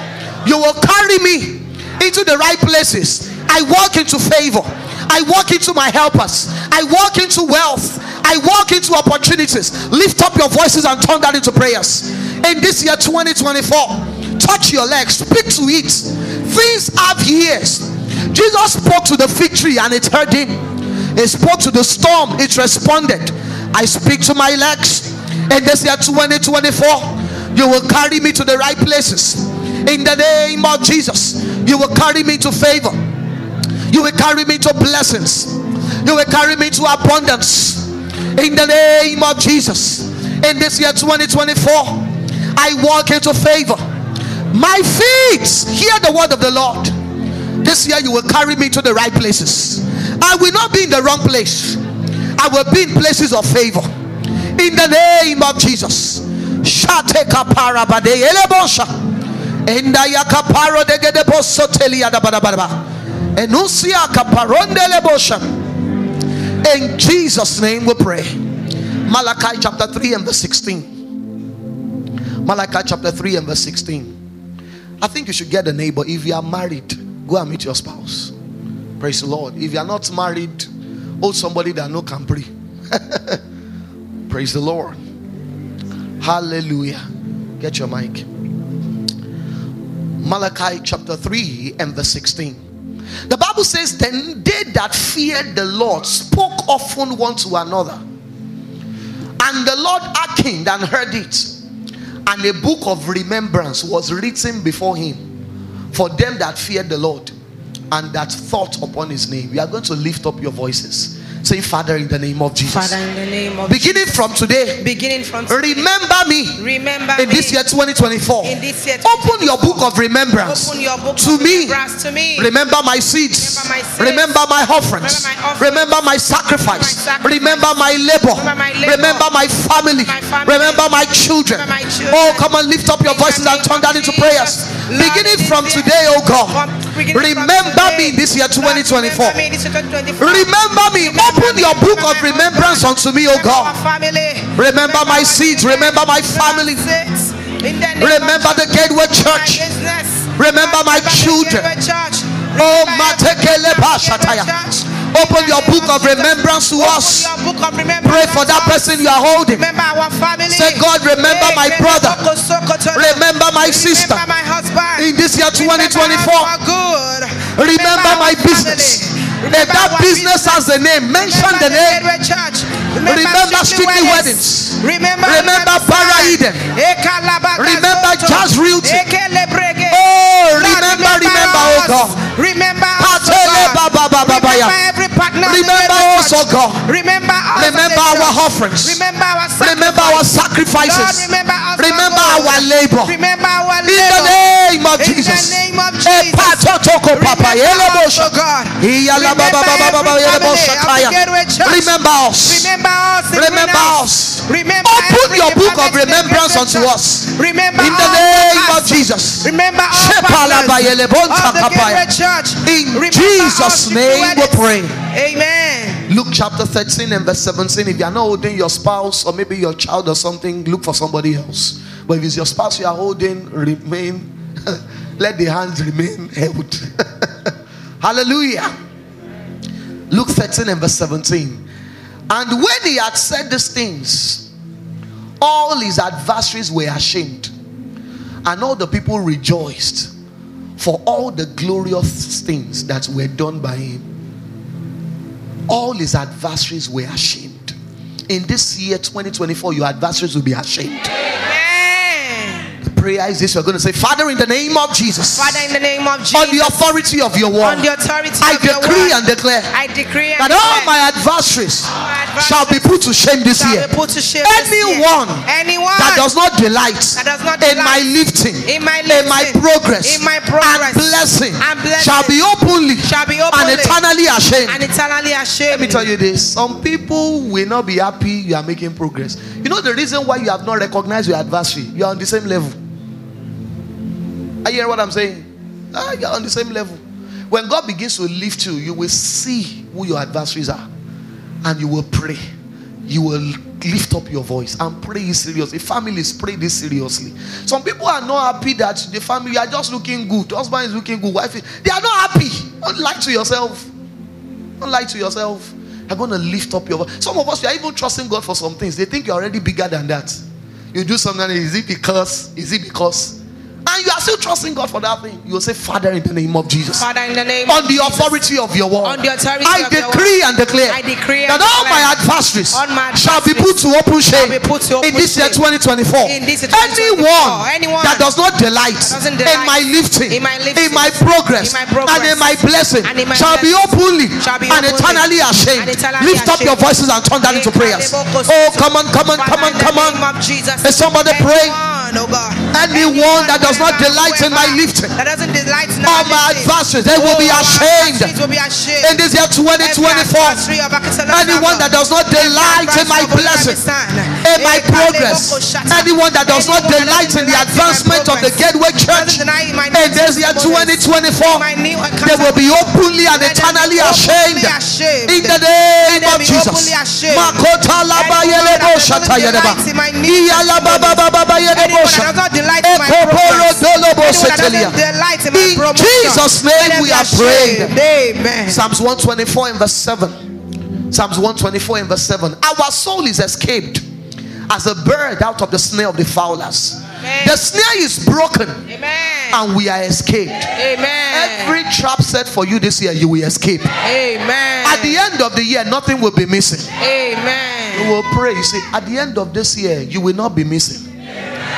Speaker 1: You will carry me into the right places. I walk into favor. I walk into my helpers. I walk into wealth. I walk into opportunities. Lift up your voices and turn that into prayers. In this year 2024, touch your legs, speak to it. Things have ears. Jesus spoke to the fig tree and it heard him. He spoke to the storm, it responded. I speak to my legs. In this year 2024, you will carry me to the right places. In the name of Jesus, you will carry me to favor. You will carry me to blessings. You will carry me to abundance. In the name of Jesus. In this year 2024, I walk into favor. My feet hear the word of the Lord. This year, you will carry me to the right places. I will not be in the wrong place. I will be in places of favor. In the name of Jesus. Shateka parabade elebosha. Enda yakaparo de gede posoteli adabadabadaba. Enusia kaparonde lebosha. In Jesus' name we pray. Malachi chapter 3 and verse 16. Malachi chapter 3 and verse 16. I think you should get a neighbor. If you are married, go and meet your spouse. Praise the Lord. If you are not married, hold somebody that no can pray. Praise the Lord. Hallelujah. Get your mic. Malachi chapter 3 and verse 16. The Bible says, Then they that feared the Lord spoke often one to another. And the Lord hearkened and heard it. And a book of remembrance was written before him for them that feared the Lord and that thought upon his name. We are going to lift up your voices. Say, Father, in the name of Jesus.
Speaker 2: Father, in the name of
Speaker 1: Beginning from today,
Speaker 2: beginning from today,
Speaker 1: remember me
Speaker 2: remember
Speaker 1: in
Speaker 2: me
Speaker 1: this year 2024.
Speaker 2: in this year.
Speaker 1: Open your book of remembrance
Speaker 2: Open your book
Speaker 1: to
Speaker 2: of
Speaker 1: me.
Speaker 2: to me.
Speaker 1: Remember my seeds.
Speaker 2: Remember my seeds.
Speaker 1: Remember my offerings.
Speaker 2: Remember my offerings.
Speaker 1: Remember my sacrifice.
Speaker 2: Remember my sacrifice.
Speaker 1: Remember my labor.
Speaker 2: Remember my labor.
Speaker 1: Remember my family. Remember my children.
Speaker 2: Remember my children.
Speaker 1: Oh, come and lift up your voices and turn that into prayers. Beginning from today, oh God.
Speaker 2: From- beginning from
Speaker 1: Remember me this year 2024.
Speaker 2: remember me this year 2024.
Speaker 1: Remember me. Open your book of remembrance unto me, oh
Speaker 2: Remember
Speaker 1: God. Remember my seeds. Remember my family.
Speaker 2: Six. In the name
Speaker 1: Remember the Gateway Church. Remember my children. Oh, Matekele Bashataya. Open your book of remembrance to us.
Speaker 2: your book of remembrance
Speaker 1: Pray for that person you are holding.
Speaker 2: Remember our family.
Speaker 1: Say, God, remember my brother.
Speaker 2: Soko, Soko, Tono.
Speaker 1: Remember my sister.
Speaker 2: My husband.
Speaker 1: In this year 2024,
Speaker 2: us for good.
Speaker 1: remember my business. If that business has a name, mention the name.
Speaker 2: Church.
Speaker 1: Remember Strictly Weddings.
Speaker 2: Remember,
Speaker 1: Remember Para Eden. Remember Jazz Realty. Oh, remember, remember, oh God.
Speaker 2: Remember us, oh God.
Speaker 1: Baba Baba
Speaker 2: Remember every partner.
Speaker 1: Remember us, oh God.
Speaker 2: Remember us.
Speaker 1: Remember our offerings.
Speaker 2: Remember our
Speaker 1: Remember our sacrifices.
Speaker 2: Lord, remember us.
Speaker 1: Oh remember
Speaker 2: for good.
Speaker 1: our labor.
Speaker 2: Remember our
Speaker 1: In the
Speaker 2: labor.
Speaker 1: name of
Speaker 2: In the name of Jesus. Remember us, oh God. Remember every family.
Speaker 1: Remember us.
Speaker 2: Remember us.
Speaker 1: Remember us.
Speaker 2: Remember
Speaker 1: Open your book of
Speaker 2: department in the
Speaker 1: remembrance unto us.
Speaker 2: Remember
Speaker 1: In the name
Speaker 2: us.
Speaker 1: of Jesus.
Speaker 2: Remember all
Speaker 1: Shepala
Speaker 2: partners
Speaker 1: bayele bonta
Speaker 2: of the Church.
Speaker 1: In
Speaker 2: Remember
Speaker 1: Jesus'
Speaker 2: us,
Speaker 1: name we pray.
Speaker 2: Amen.
Speaker 1: Luke chapter 13 and verse 17. If you are not holding your spouse or maybe your child or something, look for somebody else. But if it's your spouse you are holding, remain, let the hands remain held. Hallelujah. Luke 13 and verse 17. And when he had said these things, all his adversaries were ashamed And all the people rejoiced for all the glorious things that were done by him. All his adversaries were ashamed. In this year 2024, your adversaries will be ashamed.
Speaker 2: Amen.
Speaker 1: Prayer is this you're going to say, Father, in the name of Jesus,
Speaker 2: Father, in the name of Jesus,
Speaker 1: on the authority of your word,
Speaker 2: on the authority
Speaker 1: I
Speaker 2: of your
Speaker 1: decree
Speaker 2: word,
Speaker 1: and declare
Speaker 2: I decree and
Speaker 1: that all
Speaker 2: declare
Speaker 1: my adversaries
Speaker 2: my adversaries
Speaker 1: shall be put to shame this year.
Speaker 2: put to shame this year.
Speaker 1: Anyone
Speaker 2: anyone
Speaker 1: that does not delight
Speaker 2: That does not
Speaker 1: in my lifting,
Speaker 2: in my
Speaker 1: in my progress,
Speaker 2: in my progress,
Speaker 1: and blessing,
Speaker 2: and blessing
Speaker 1: shall be openly
Speaker 2: shall be
Speaker 1: and eternally ashamed.
Speaker 2: and eternally ashamed.
Speaker 1: Let me tell you this: some people will not be happy you are making progress. You know the reason why you have not recognized your adversary? You are on the same level. Are you hearing what I'm saying? Ah, you are on the same level. When God begins to lift you, you will see who your adversaries are, and you will pray. You will lift up your voice and pray seriously. Families pray this seriously. Some people are not happy that the family are just looking good. Husband is looking good. Wife, is, they are not happy. Don't lie to yourself. Don't lie to yourself. You're going to lift up your voice. Some of us, we are even trusting God for some things. They think you're already bigger than that. You do something, is it because? Is it because? And you are still trusting God for that thing. You will say, Father, in the name of Jesus.
Speaker 2: Father, in the name
Speaker 1: On
Speaker 2: of
Speaker 1: the
Speaker 2: Jesus,
Speaker 1: authority of your word.
Speaker 2: On the authority
Speaker 1: I
Speaker 2: of your
Speaker 1: decree and declare
Speaker 2: I decree and
Speaker 1: that all my adversaries
Speaker 2: all my
Speaker 1: shall be put to open shame in this year 2024.
Speaker 2: In this year
Speaker 1: anyone,
Speaker 2: 2024, anyone
Speaker 1: that does not delight,
Speaker 2: doesn't
Speaker 1: in my lifting,
Speaker 2: in my
Speaker 1: in my progress,
Speaker 2: in my progress,
Speaker 1: and in my blessing
Speaker 2: in my
Speaker 1: shall be openly
Speaker 2: shall be
Speaker 1: and eternally ashamed.
Speaker 2: and eternally
Speaker 1: Lift up your voices and turn that into prayers. Oh, come on, come on, come on, come on. Is somebody pray?
Speaker 2: Anyone, oh God.
Speaker 1: Anyone that does not delight in my lifting,
Speaker 2: That doesn't delight in
Speaker 1: all my advances, they will
Speaker 2: Oh,
Speaker 1: be ashamed
Speaker 2: adversaries will be ashamed.
Speaker 1: in this year 2024.
Speaker 2: adversary of Akisala
Speaker 1: Anyone that does not delight in my blessing, in my progress, anyone that does not delight in the advancement of the Gateway Church in this year 2024, they will be openly and eternally ashamed in the name of Jesus. Makota laba yelebo shata yeleba. Iya laba baba baba yelebo
Speaker 2: Anyone that
Speaker 1: shata.
Speaker 2: does delight in my
Speaker 1: Ekoporo
Speaker 2: progress,
Speaker 1: dolobo
Speaker 2: anyone that
Speaker 1: setelia.
Speaker 2: doesn't delight in my
Speaker 1: In
Speaker 2: promotion,
Speaker 1: Jesus' name we are praying.
Speaker 2: Amen.
Speaker 1: Psalms 124 in verse 7. Psalms 124 in verse 7. Our soul is escaped as a bird out of the snare of the fowlers.
Speaker 2: Amen.
Speaker 1: The snare is broken
Speaker 2: Amen.
Speaker 1: and we are escaped.
Speaker 2: Amen.
Speaker 1: Every trap set for you this year, you will escape.
Speaker 2: Amen.
Speaker 1: At the end of the year, nothing will be missing.
Speaker 2: Amen.
Speaker 1: You will pray. You say, at the end of this year, you will not be missing.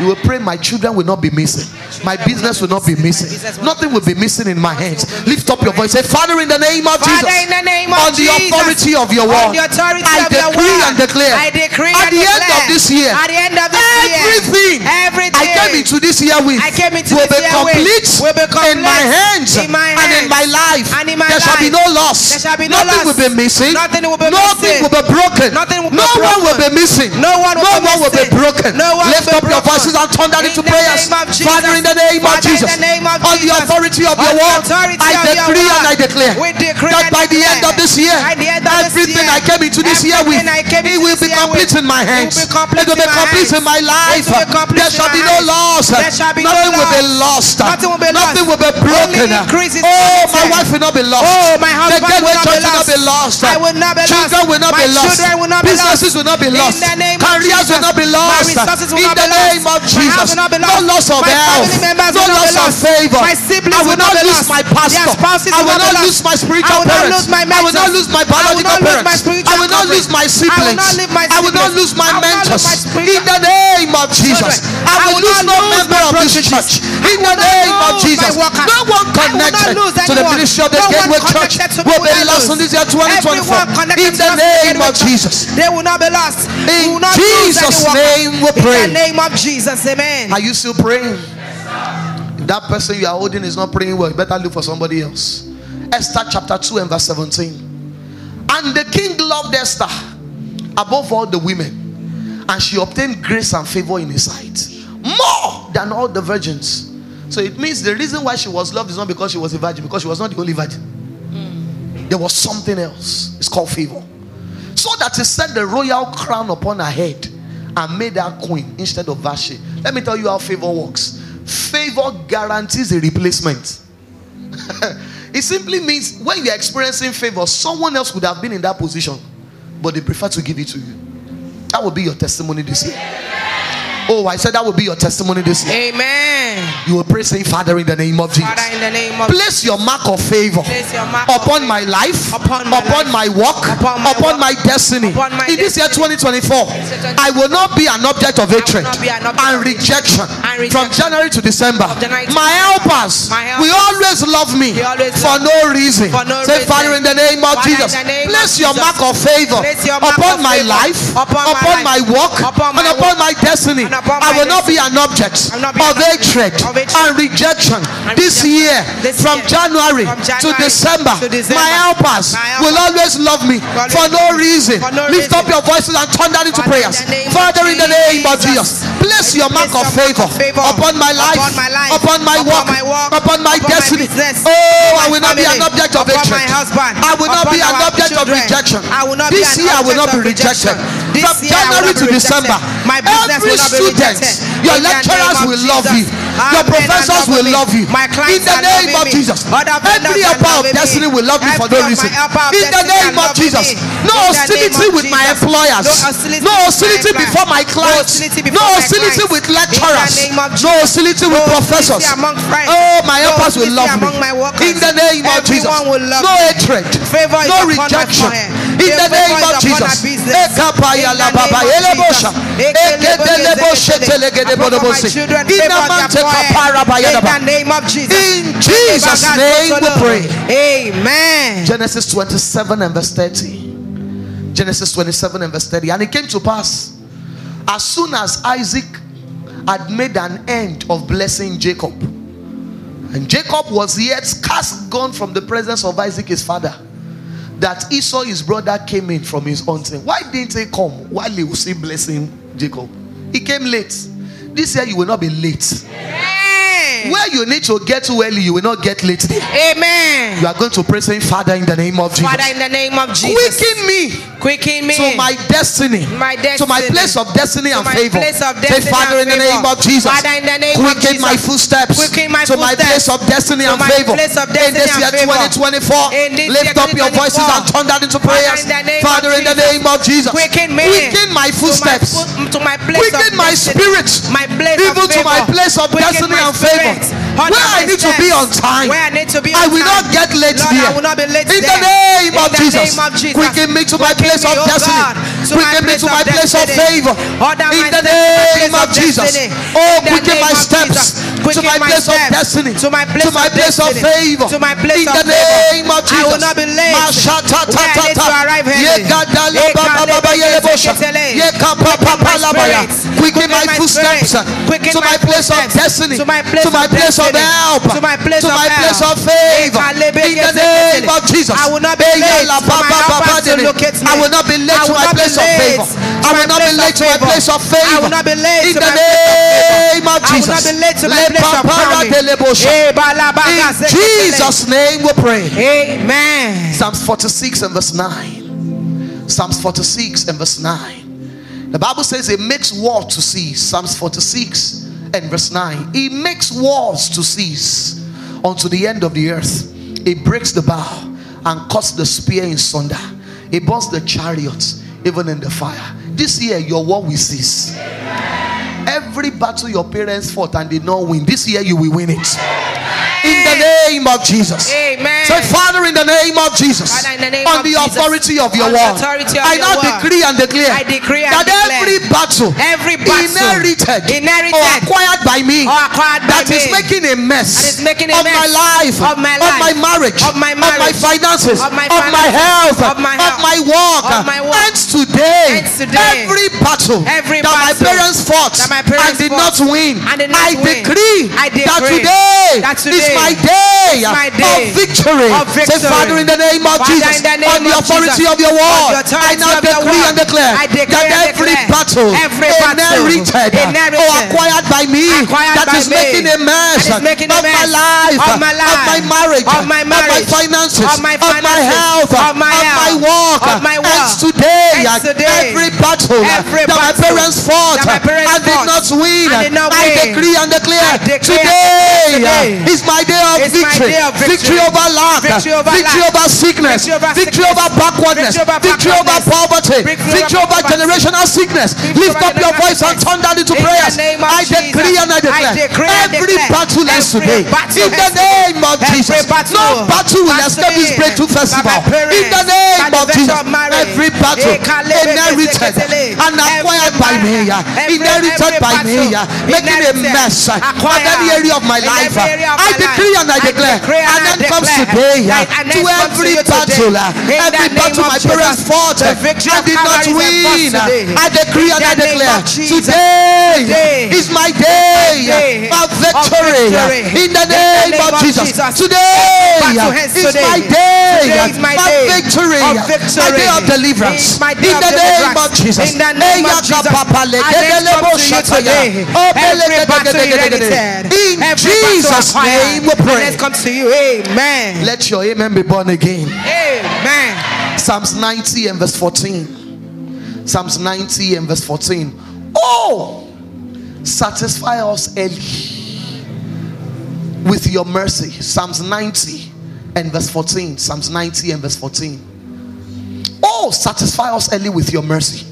Speaker 1: You will pray, my children will not be missing. My business will not be missing. Nothing will be missing in my hands. Lift up your voice. Say, Father, in the name of Jesus.
Speaker 2: Father, the name of
Speaker 1: on the
Speaker 2: Jesus,
Speaker 1: authority of your word. I decree and declare.
Speaker 2: I decree
Speaker 1: at the end of this year.
Speaker 2: at the end of this
Speaker 1: everything,
Speaker 2: year, everything
Speaker 1: I came into this year with
Speaker 2: I came into
Speaker 1: will
Speaker 2: this
Speaker 1: be
Speaker 2: year with
Speaker 1: complete,
Speaker 2: will be
Speaker 1: in my hands
Speaker 2: in my
Speaker 1: and in my life.
Speaker 2: and in my
Speaker 1: there shall be no loss.
Speaker 2: There shall be no
Speaker 1: Nothing
Speaker 2: loss.
Speaker 1: will be missing.
Speaker 2: Nothing will be
Speaker 1: Nothing
Speaker 2: missing.
Speaker 1: will be broken.
Speaker 2: Nothing will be
Speaker 1: no one will be missing.
Speaker 2: No one will
Speaker 1: no
Speaker 2: be
Speaker 1: one will be broken.
Speaker 2: No one
Speaker 1: Lift up your
Speaker 2: broken.
Speaker 1: Voices and turn that into prayers.
Speaker 2: name of Jesus.
Speaker 1: Father, in the name of Jesus,
Speaker 2: the name of
Speaker 1: on the authority of your word, I decree and I declare that by the end of this year,
Speaker 2: By the end of this
Speaker 1: everything I came into this year with,
Speaker 2: everything I came
Speaker 1: it will be complete in my hands. It will be complete in my life.
Speaker 2: It will be complete
Speaker 1: There shall be no loss.
Speaker 2: There shall be no
Speaker 1: Nothing will be lost.
Speaker 2: Nothing will be
Speaker 1: Nothing
Speaker 2: lost.
Speaker 1: will be broken.
Speaker 2: Only increase is
Speaker 1: Oh, my wife will not be lost.
Speaker 2: Oh, my husband will not be lost.
Speaker 1: lost.
Speaker 2: I will not be
Speaker 1: Children
Speaker 2: lost.
Speaker 1: will not
Speaker 2: My
Speaker 1: be lost.
Speaker 2: children will not be
Speaker 1: Businesses will not be lost.
Speaker 2: the name of
Speaker 1: Careers will not be lost. In the name of
Speaker 2: My
Speaker 1: Jesus.
Speaker 2: will not be
Speaker 1: No loss of
Speaker 2: My
Speaker 1: health. No
Speaker 2: will not be
Speaker 1: loss of favor. I will
Speaker 2: not
Speaker 1: lose my pastor. I
Speaker 2: will not be
Speaker 1: not
Speaker 2: lost.
Speaker 1: lose my spiritual
Speaker 2: I will not
Speaker 1: parents. I will not lose my biological parents. I will not lose my siblings.
Speaker 2: not lose my
Speaker 1: I will not lose my
Speaker 2: I will not lose
Speaker 1: mentors. In the name of Jesus. I will lose no member of this church. In the name of Jesus. No one connected to the ministry of the Gateway Church
Speaker 2: connected to me
Speaker 1: will be lost in this year 2024. In the name of Jesus.
Speaker 2: They will not be lost.
Speaker 1: In
Speaker 2: will not lose
Speaker 1: Jesus' name we pray.
Speaker 2: In the name of Jesus, amen.
Speaker 1: Are you still praying? If that person you are holding is not praying well, you better look for somebody else. Esther chapter 2 and verse 17. And the king loved Esther above all the women, and she obtained grace and favor in his sight more than all the virgins. So it means the reason why she was loved is not because she was a virgin, because she was not the only virgin. Hmm. There was something else. It's called favor. So that he set the royal crown upon her head and made her queen instead of Vashti. Let me tell you how favor works. Favor guarantees a replacement. it simply means when you're experiencing favor, someone else would have been in that position, but they prefer to give it to you. That will be your testimony this year. Oh, I said that will be your testimony this year.
Speaker 2: Amen.
Speaker 1: You will pray, saying, Father, in the name of Jesus.
Speaker 2: Father, in the name of
Speaker 1: Place your mark of favor
Speaker 2: mark of
Speaker 1: upon my life,
Speaker 2: Upon my
Speaker 1: upon
Speaker 2: life,
Speaker 1: my work,
Speaker 2: upon my
Speaker 1: upon my destiny.
Speaker 2: upon my
Speaker 1: In this year
Speaker 2: destiny.
Speaker 1: 2024, I will not be an object of hatred
Speaker 2: an object
Speaker 1: and rejection
Speaker 2: and
Speaker 1: from. January to December.
Speaker 2: January to
Speaker 1: My helpers
Speaker 2: My
Speaker 1: will always love me
Speaker 2: always
Speaker 1: for
Speaker 2: love
Speaker 1: no reason.
Speaker 2: for no
Speaker 1: Say,
Speaker 2: reason.
Speaker 1: Father, in the name of
Speaker 2: Father,
Speaker 1: Jesus,
Speaker 2: name
Speaker 1: place your
Speaker 2: Jesus.
Speaker 1: mark of favor upon
Speaker 2: of
Speaker 1: my life,
Speaker 2: upon my
Speaker 1: upon my work,
Speaker 2: upon my
Speaker 1: and upon my destiny. I will not be an object
Speaker 2: I will not be
Speaker 1: of hatred and rejection this year from. January to December. My helpers will always love me for no reason. Lift up your voices and turn that into prayers.
Speaker 2: the name of
Speaker 1: Father, in the name of
Speaker 2: Jesus.
Speaker 1: Place your mark of favor upon my life,
Speaker 2: upon my life,
Speaker 1: upon my work, upon my destiny. Oh, I will not be an object of hatred.
Speaker 2: husband,
Speaker 1: I will not be an object of rejection.
Speaker 2: I will not be
Speaker 1: This year I will not be rejected.
Speaker 2: This
Speaker 1: From January to. December,
Speaker 2: My business
Speaker 1: every
Speaker 2: will not be
Speaker 1: student, your lecturers will love
Speaker 2: Jesus.
Speaker 1: you. Your professors will
Speaker 2: love
Speaker 1: love you.
Speaker 2: My
Speaker 1: In the name of. Jesus, every helper of destiny will love you for no reason. In the name of Jesus, no
Speaker 2: In the name
Speaker 1: hostility with my employers,
Speaker 2: No hostility
Speaker 1: no
Speaker 2: with my
Speaker 1: hostility
Speaker 2: employers.
Speaker 1: before my clients, no hostility with lecturers, no hostility with professors. Oh, my helpers will love me.
Speaker 2: among my workers.
Speaker 1: In the name of Jesus,
Speaker 2: love
Speaker 1: no hatred, no rejection. In the name of Jesus.
Speaker 2: our business.
Speaker 1: Ekapaya
Speaker 2: In the
Speaker 1: la baba
Speaker 2: name of
Speaker 1: elebosha.
Speaker 2: Jesus.
Speaker 1: Ekedeleboshetelegedebodobosi.
Speaker 2: children,
Speaker 1: In
Speaker 2: favor
Speaker 1: the
Speaker 2: of their
Speaker 1: mountain
Speaker 2: forehead.
Speaker 1: kapara
Speaker 2: In
Speaker 1: bayadaba.
Speaker 2: the name of Jesus.
Speaker 1: In Jesus' name we pray.
Speaker 2: Amen.
Speaker 1: Genesis 27 and verse 30. Genesis 27 and verse 30. And it came to pass as soon as Isaac had made an end of blessing Jacob, and Jacob was yet cast gone from the presence of Isaac his father, that Esau his brother came in from his hunting. Why didn't he come while he was still blessing Jacob? He came late. This year you will not be late.
Speaker 2: Amen.
Speaker 1: Where you need to get to early, you will not get late there.
Speaker 2: Amen.
Speaker 1: You are going to pray saying, Father, in the name of Jesus.
Speaker 2: Father, in the name of Jesus,
Speaker 1: Quicken me
Speaker 2: quicken me
Speaker 1: to my destiny,
Speaker 2: My
Speaker 1: to my
Speaker 2: destiny.
Speaker 1: place of destiny
Speaker 2: To
Speaker 1: and favor.
Speaker 2: place of
Speaker 1: Say,
Speaker 2: destiny
Speaker 1: Father, in the name
Speaker 2: favor.
Speaker 1: of Jesus,
Speaker 2: Father, in the name of
Speaker 1: quicken
Speaker 2: Jesus.
Speaker 1: my footsteps
Speaker 2: Quicken my
Speaker 1: to my place of destiny
Speaker 2: To
Speaker 1: and favor.
Speaker 2: place of
Speaker 1: in this year 2024, lift up your voices and turn that into prayers.
Speaker 2: in the name
Speaker 1: Father, in the name of Jesus,
Speaker 2: Quicken me
Speaker 1: quicken my
Speaker 2: to my
Speaker 1: footsteps,
Speaker 2: foot- to my place
Speaker 1: quicken
Speaker 2: of
Speaker 1: my
Speaker 2: destiny.
Speaker 1: spirit,
Speaker 2: my place
Speaker 1: even
Speaker 2: of
Speaker 1: to my place of destiny and favor. Where I need to be on time.
Speaker 2: Where I need to be
Speaker 1: I will not get late
Speaker 2: Lord,
Speaker 1: there.
Speaker 2: I will not be late
Speaker 1: In the name
Speaker 2: In
Speaker 1: of
Speaker 2: the
Speaker 1: Jesus,
Speaker 2: name of Jesus.
Speaker 1: quicken me to my place of
Speaker 2: oh
Speaker 1: destiny. Quicken me to my place of favor. In the
Speaker 2: steps to my
Speaker 1: name of Jesus. Oh, quicken my steps. To my
Speaker 2: my
Speaker 1: place of destiny.
Speaker 2: to my place
Speaker 1: To my
Speaker 2: of
Speaker 1: place of favor.
Speaker 2: To my place
Speaker 1: In
Speaker 2: of
Speaker 1: the name of Jesus.
Speaker 2: I will not be late.
Speaker 1: Quicken my footsteps to my place of destiny.
Speaker 2: To my place
Speaker 1: To my
Speaker 2: of
Speaker 1: place of help.
Speaker 2: To my place
Speaker 1: To
Speaker 2: of
Speaker 1: my place of favor. In the name of Jesus.
Speaker 2: I will not be late.
Speaker 1: I will not be late to my place of favor.
Speaker 2: to
Speaker 1: I will not be
Speaker 2: place
Speaker 1: late to my place of favor.
Speaker 2: will not be late
Speaker 1: In the
Speaker 2: my of favor.
Speaker 1: name of Jesus.
Speaker 2: not be late to my
Speaker 1: Le
Speaker 2: place of
Speaker 1: papara
Speaker 2: crowning.
Speaker 1: de lebosha.
Speaker 2: Eh,
Speaker 1: In. Jesus' name we pray.
Speaker 2: Amen.
Speaker 1: Psalms 46 and verse 9. Psalms 46 and verse 9. The Bible says it makes war to cease. Psalms 46 and verse 9. He makes wars to cease unto the end of the earth. He breaks the bow and cuts the spear in sunder. He burns the chariots even in the fire. This year, your war will cease. Every battle your parents fought and did not win, this year you will win it. In the name of Jesus.
Speaker 2: Amen.
Speaker 1: Say, Father, in the name of Jesus,
Speaker 2: Father, the name
Speaker 1: on
Speaker 2: of
Speaker 1: the
Speaker 2: Jesus,
Speaker 1: authority of your word, I now decree and declare
Speaker 2: I decree and
Speaker 1: that
Speaker 2: declare
Speaker 1: every battle,
Speaker 2: every battle
Speaker 1: inherited,
Speaker 2: inherited
Speaker 1: or acquired by me
Speaker 2: acquired by
Speaker 1: that is
Speaker 2: me
Speaker 1: making a mess
Speaker 2: making a
Speaker 1: of
Speaker 2: mess
Speaker 1: my life,
Speaker 2: of my
Speaker 1: of my marriage,
Speaker 2: of my
Speaker 1: of my finances,
Speaker 2: of my
Speaker 1: of my health,
Speaker 2: of my health,
Speaker 1: walk,
Speaker 2: of my walk,
Speaker 1: ends today.
Speaker 2: ends today.
Speaker 1: Every battle
Speaker 2: Every
Speaker 1: that my
Speaker 2: battle
Speaker 1: parents fought
Speaker 2: that my parents
Speaker 1: did
Speaker 2: fought
Speaker 1: not win,
Speaker 2: and did not
Speaker 1: I
Speaker 2: win.
Speaker 1: decree
Speaker 2: I
Speaker 1: that
Speaker 2: decree
Speaker 1: today
Speaker 2: that
Speaker 1: is
Speaker 2: today
Speaker 1: my day,
Speaker 2: is my day
Speaker 1: of victory.
Speaker 2: of
Speaker 1: Say. Father, in the name of
Speaker 2: Father,
Speaker 1: Jesus,
Speaker 2: name
Speaker 1: on the authority
Speaker 2: Jesus,
Speaker 1: of your word, I now decree and declare
Speaker 2: I decree
Speaker 1: that
Speaker 2: and
Speaker 1: every
Speaker 2: declare
Speaker 1: battle
Speaker 2: every battle
Speaker 1: inherited, or acquired by me
Speaker 2: acquired
Speaker 1: that
Speaker 2: by
Speaker 1: is
Speaker 2: me,
Speaker 1: making a mess
Speaker 2: that is making a
Speaker 1: of my
Speaker 2: mess
Speaker 1: life,
Speaker 2: of my life,
Speaker 1: of my marriage,
Speaker 2: of my marriage,
Speaker 1: finances,
Speaker 2: of my
Speaker 1: of my health,
Speaker 2: of my health,
Speaker 1: walk,
Speaker 2: of my
Speaker 1: ends today.
Speaker 2: Ends today.
Speaker 1: Every battle
Speaker 2: Every
Speaker 1: that my parents fought
Speaker 2: my parents
Speaker 1: and did
Speaker 2: fought
Speaker 1: not win,
Speaker 2: did not
Speaker 1: I decree and declare
Speaker 2: I
Speaker 1: today today uh, is my day of victory.
Speaker 2: day of victory.
Speaker 1: Victory over lack.
Speaker 2: Victory over
Speaker 1: Victory
Speaker 2: lack.
Speaker 1: over sickness.
Speaker 2: Victory over
Speaker 1: backwardness.
Speaker 2: Victory over
Speaker 1: Victory over
Speaker 2: backwardness.
Speaker 1: poverty.
Speaker 2: Victory over
Speaker 1: generational sickness. Lift up your voice and turn that into prayers. I decree and I declare
Speaker 2: I
Speaker 1: every battle ends
Speaker 2: Every
Speaker 1: today. In the name of Jesus. No battle will escape this breakthrough festival. In the name of Jesus. Every battle inherited and acquired by me.
Speaker 2: Uh, battle.
Speaker 1: Inherited
Speaker 2: every
Speaker 1: by me. Making a mess of any area of my life.
Speaker 2: every area of
Speaker 1: I
Speaker 2: my
Speaker 1: decree
Speaker 2: life.
Speaker 1: and I
Speaker 2: I
Speaker 1: declare.
Speaker 2: and I
Speaker 1: then comes
Speaker 2: declare.
Speaker 1: today to
Speaker 2: then comes to
Speaker 1: every battle. Every battle my parents fought
Speaker 2: The victory
Speaker 1: and did not win. I decree and I declare today is my day of victory. In the name of Jesus. Today is my day
Speaker 2: my
Speaker 1: of victory. My day of deliverance.
Speaker 2: It's my day
Speaker 1: In
Speaker 2: of
Speaker 1: the name of Jesus.
Speaker 2: In the name of
Speaker 1: Eya
Speaker 2: Jesus.
Speaker 1: kapapale,
Speaker 2: I then
Speaker 1: gedelebo
Speaker 2: come to you today. Every battle inherited.
Speaker 1: In
Speaker 2: Every
Speaker 1: Jesus' name we pray.
Speaker 2: let's come to you. Amen.
Speaker 1: Let your amen be born again.
Speaker 2: Amen.
Speaker 1: Psalms 90 and verse 14. Psalms 90 and verse 14. Oh, satisfy us early with your mercy. Psalms 90 and verse 14. Psalms 90 and verse 14. Oh, satisfy us early with your mercy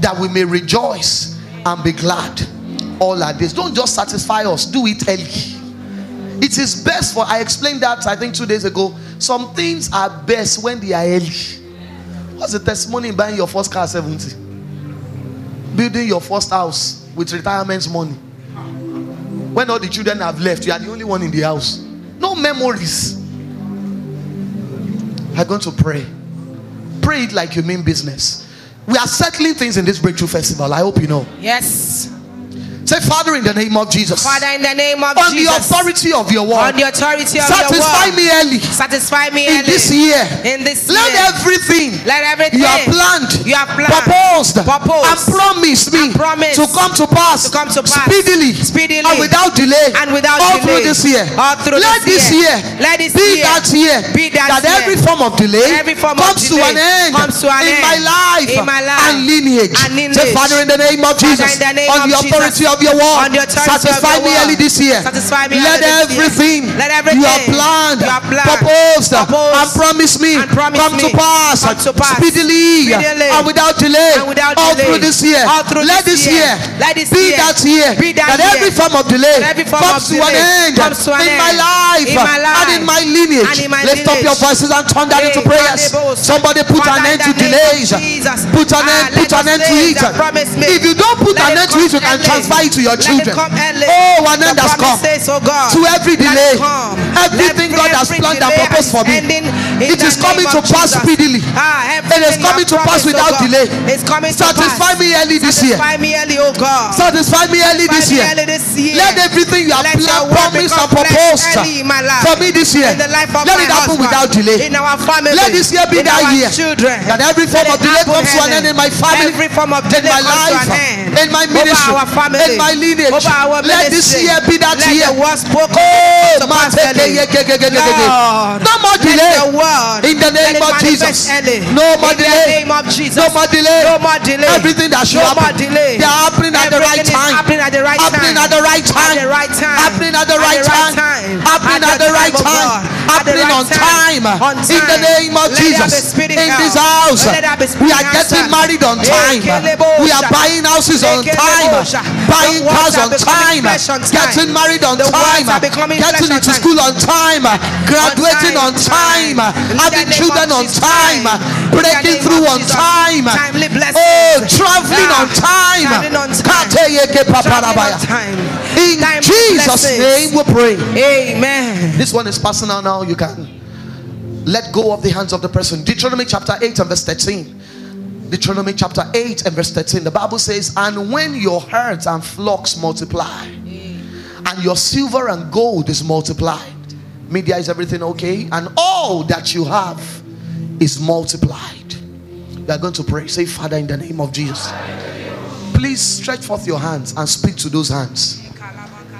Speaker 1: that we may rejoice and be glad all our this. Don't just satisfy us, do it early. It is best for, I explained that I think two days ago. Some things are best when they are early. What's the testimony in buying your first car 70? Building your first house with retirement money. When all the children have left, you are the only one in the house. No memories. I'm going to pray. Pray it like you mean business. We are settling things in this breakthrough festival. I hope you know.
Speaker 2: Yes.
Speaker 1: Say, Father, in the name of Jesus,
Speaker 2: Father, in the name of
Speaker 1: on the authority of your word.
Speaker 2: on the authority of
Speaker 1: satisfy
Speaker 2: your word.
Speaker 1: Satisfy me early
Speaker 2: Satisfy me early.
Speaker 1: in this year.
Speaker 2: In this
Speaker 1: Let
Speaker 2: year.
Speaker 1: everything
Speaker 2: Let everything
Speaker 1: you have planned,
Speaker 2: you have planned,
Speaker 1: proposed,
Speaker 2: proposed,
Speaker 1: and promised me
Speaker 2: and promised
Speaker 1: to come to pass,
Speaker 2: to come to pass
Speaker 1: speedily,
Speaker 2: speedily
Speaker 1: and without delay,
Speaker 2: and without
Speaker 1: all
Speaker 2: delay.
Speaker 1: All through this year.
Speaker 2: All through
Speaker 1: Let
Speaker 2: this year.
Speaker 1: year,
Speaker 2: Let this
Speaker 1: be
Speaker 2: year
Speaker 1: that year
Speaker 2: be that year.
Speaker 1: every form of delay
Speaker 2: Every form of
Speaker 1: comes to
Speaker 2: delay
Speaker 1: an end
Speaker 2: comes to an
Speaker 1: in
Speaker 2: end
Speaker 1: my life
Speaker 2: in my life
Speaker 1: and lineage.
Speaker 2: and lineage.
Speaker 1: Say, Father, in the name of
Speaker 2: Father,
Speaker 1: Jesus,
Speaker 2: in the name
Speaker 1: on
Speaker 2: of
Speaker 1: the authority
Speaker 2: Jesus,
Speaker 1: of your word,
Speaker 2: on the authority of
Speaker 1: satisfy me early this year.
Speaker 2: satisfy me
Speaker 1: Let
Speaker 2: early this year.
Speaker 1: everything
Speaker 2: Let everything
Speaker 1: you have planned,
Speaker 2: you have planned,
Speaker 1: proposed,
Speaker 2: proposed,
Speaker 1: and promised me
Speaker 2: and promised
Speaker 1: come to pass,
Speaker 2: come to pass
Speaker 1: speedily,
Speaker 2: speedily
Speaker 1: and without delay,
Speaker 2: and without
Speaker 1: all
Speaker 2: delay.
Speaker 1: through this year.
Speaker 2: Through
Speaker 1: Let
Speaker 2: this year.
Speaker 1: year,
Speaker 2: Let this
Speaker 1: be
Speaker 2: year
Speaker 1: that year
Speaker 2: be that
Speaker 1: every
Speaker 2: year.
Speaker 1: form of delay
Speaker 2: Every form
Speaker 1: comes
Speaker 2: of
Speaker 1: to an
Speaker 2: delay
Speaker 1: end
Speaker 2: comes to an
Speaker 1: in my life
Speaker 2: In my life.
Speaker 1: and in my lineage.
Speaker 2: In my
Speaker 1: Lift up your voices and turn that into prayers. Somebody put an end to
Speaker 2: of
Speaker 1: delays. Put an
Speaker 2: Ah,
Speaker 1: end, put an end to it.
Speaker 2: that promise me.
Speaker 1: If you don't put an end to it, you can transfer it to your
Speaker 2: Let
Speaker 1: children.
Speaker 2: early.
Speaker 1: Oh, an
Speaker 2: The
Speaker 1: end has come
Speaker 2: promises, oh God.
Speaker 1: to every delay. Everything
Speaker 2: Let
Speaker 1: God has
Speaker 2: every
Speaker 1: planned and proposed for me.
Speaker 2: In
Speaker 1: It is coming to pass speedily.
Speaker 2: Ah,
Speaker 1: It is coming to pass
Speaker 2: oh
Speaker 1: without
Speaker 2: God,
Speaker 1: delay.
Speaker 2: It's coming to
Speaker 1: Satisfy
Speaker 2: pass.
Speaker 1: me early this year.
Speaker 2: Satisfy me early, oh God.
Speaker 1: Satisfy me early this year.
Speaker 2: early this year.
Speaker 1: Let everything you have planned, promised, and proposed
Speaker 2: early in my life.
Speaker 1: for me this year.
Speaker 2: in the life of
Speaker 1: Let it happen without delay.
Speaker 2: In our family.
Speaker 1: Let this year be that year
Speaker 2: children.
Speaker 1: that every form of delay comes to an end in my family,
Speaker 2: Every form of
Speaker 1: in my life,
Speaker 2: to an end.
Speaker 1: in my ministry,
Speaker 2: Over our family.
Speaker 1: in my lineage. Let this year be that year.
Speaker 2: the word spoken
Speaker 1: Oh,
Speaker 2: pass
Speaker 1: No more delay.
Speaker 2: Word
Speaker 1: In the name of Jesus.
Speaker 2: early.
Speaker 1: No more
Speaker 2: in
Speaker 1: delay.
Speaker 2: the name of Jesus.
Speaker 1: No more delay.
Speaker 2: No more delay.
Speaker 1: Everything that should
Speaker 2: no more
Speaker 1: happen.
Speaker 2: delay.
Speaker 1: They are happening at the right time.
Speaker 2: Happening at the right
Speaker 1: Happening
Speaker 2: time.
Speaker 1: at the right time.
Speaker 2: At the right time.
Speaker 1: Happening at the right time. Happening
Speaker 2: At
Speaker 1: the right time.
Speaker 2: God.
Speaker 1: Happening on time. In the name of
Speaker 2: Let there be
Speaker 1: Jesus. In this house,
Speaker 2: Let there be speedy
Speaker 1: we are getting married on time. We are buying houses on time. Buying cars on time.
Speaker 2: flesh on time.
Speaker 1: Getting married on time. Getting into school on time. Graduating on time.
Speaker 2: Time. In the
Speaker 1: Having children on time.
Speaker 2: time. In the
Speaker 1: Breaking through on time. Oh, traveling on time.
Speaker 2: traveling on time.
Speaker 1: Kateyeke
Speaker 2: Traveling
Speaker 1: paparabaya. In Jesus' name we pray.
Speaker 2: Amen.
Speaker 1: This one is personal now. You can let go of the hands of the person. Deuteronomy chapter 8 and verse 13. Deuteronomy chapter 8 and verse 13. The Bible says, And when your herds and flocks multiply, and your silver and gold is multiplied, media is everything okay? And all that you have is multiplied. You are going to pray. Say, Father, in the name of Jesus. Please stretch forth your hands and speak to those hands.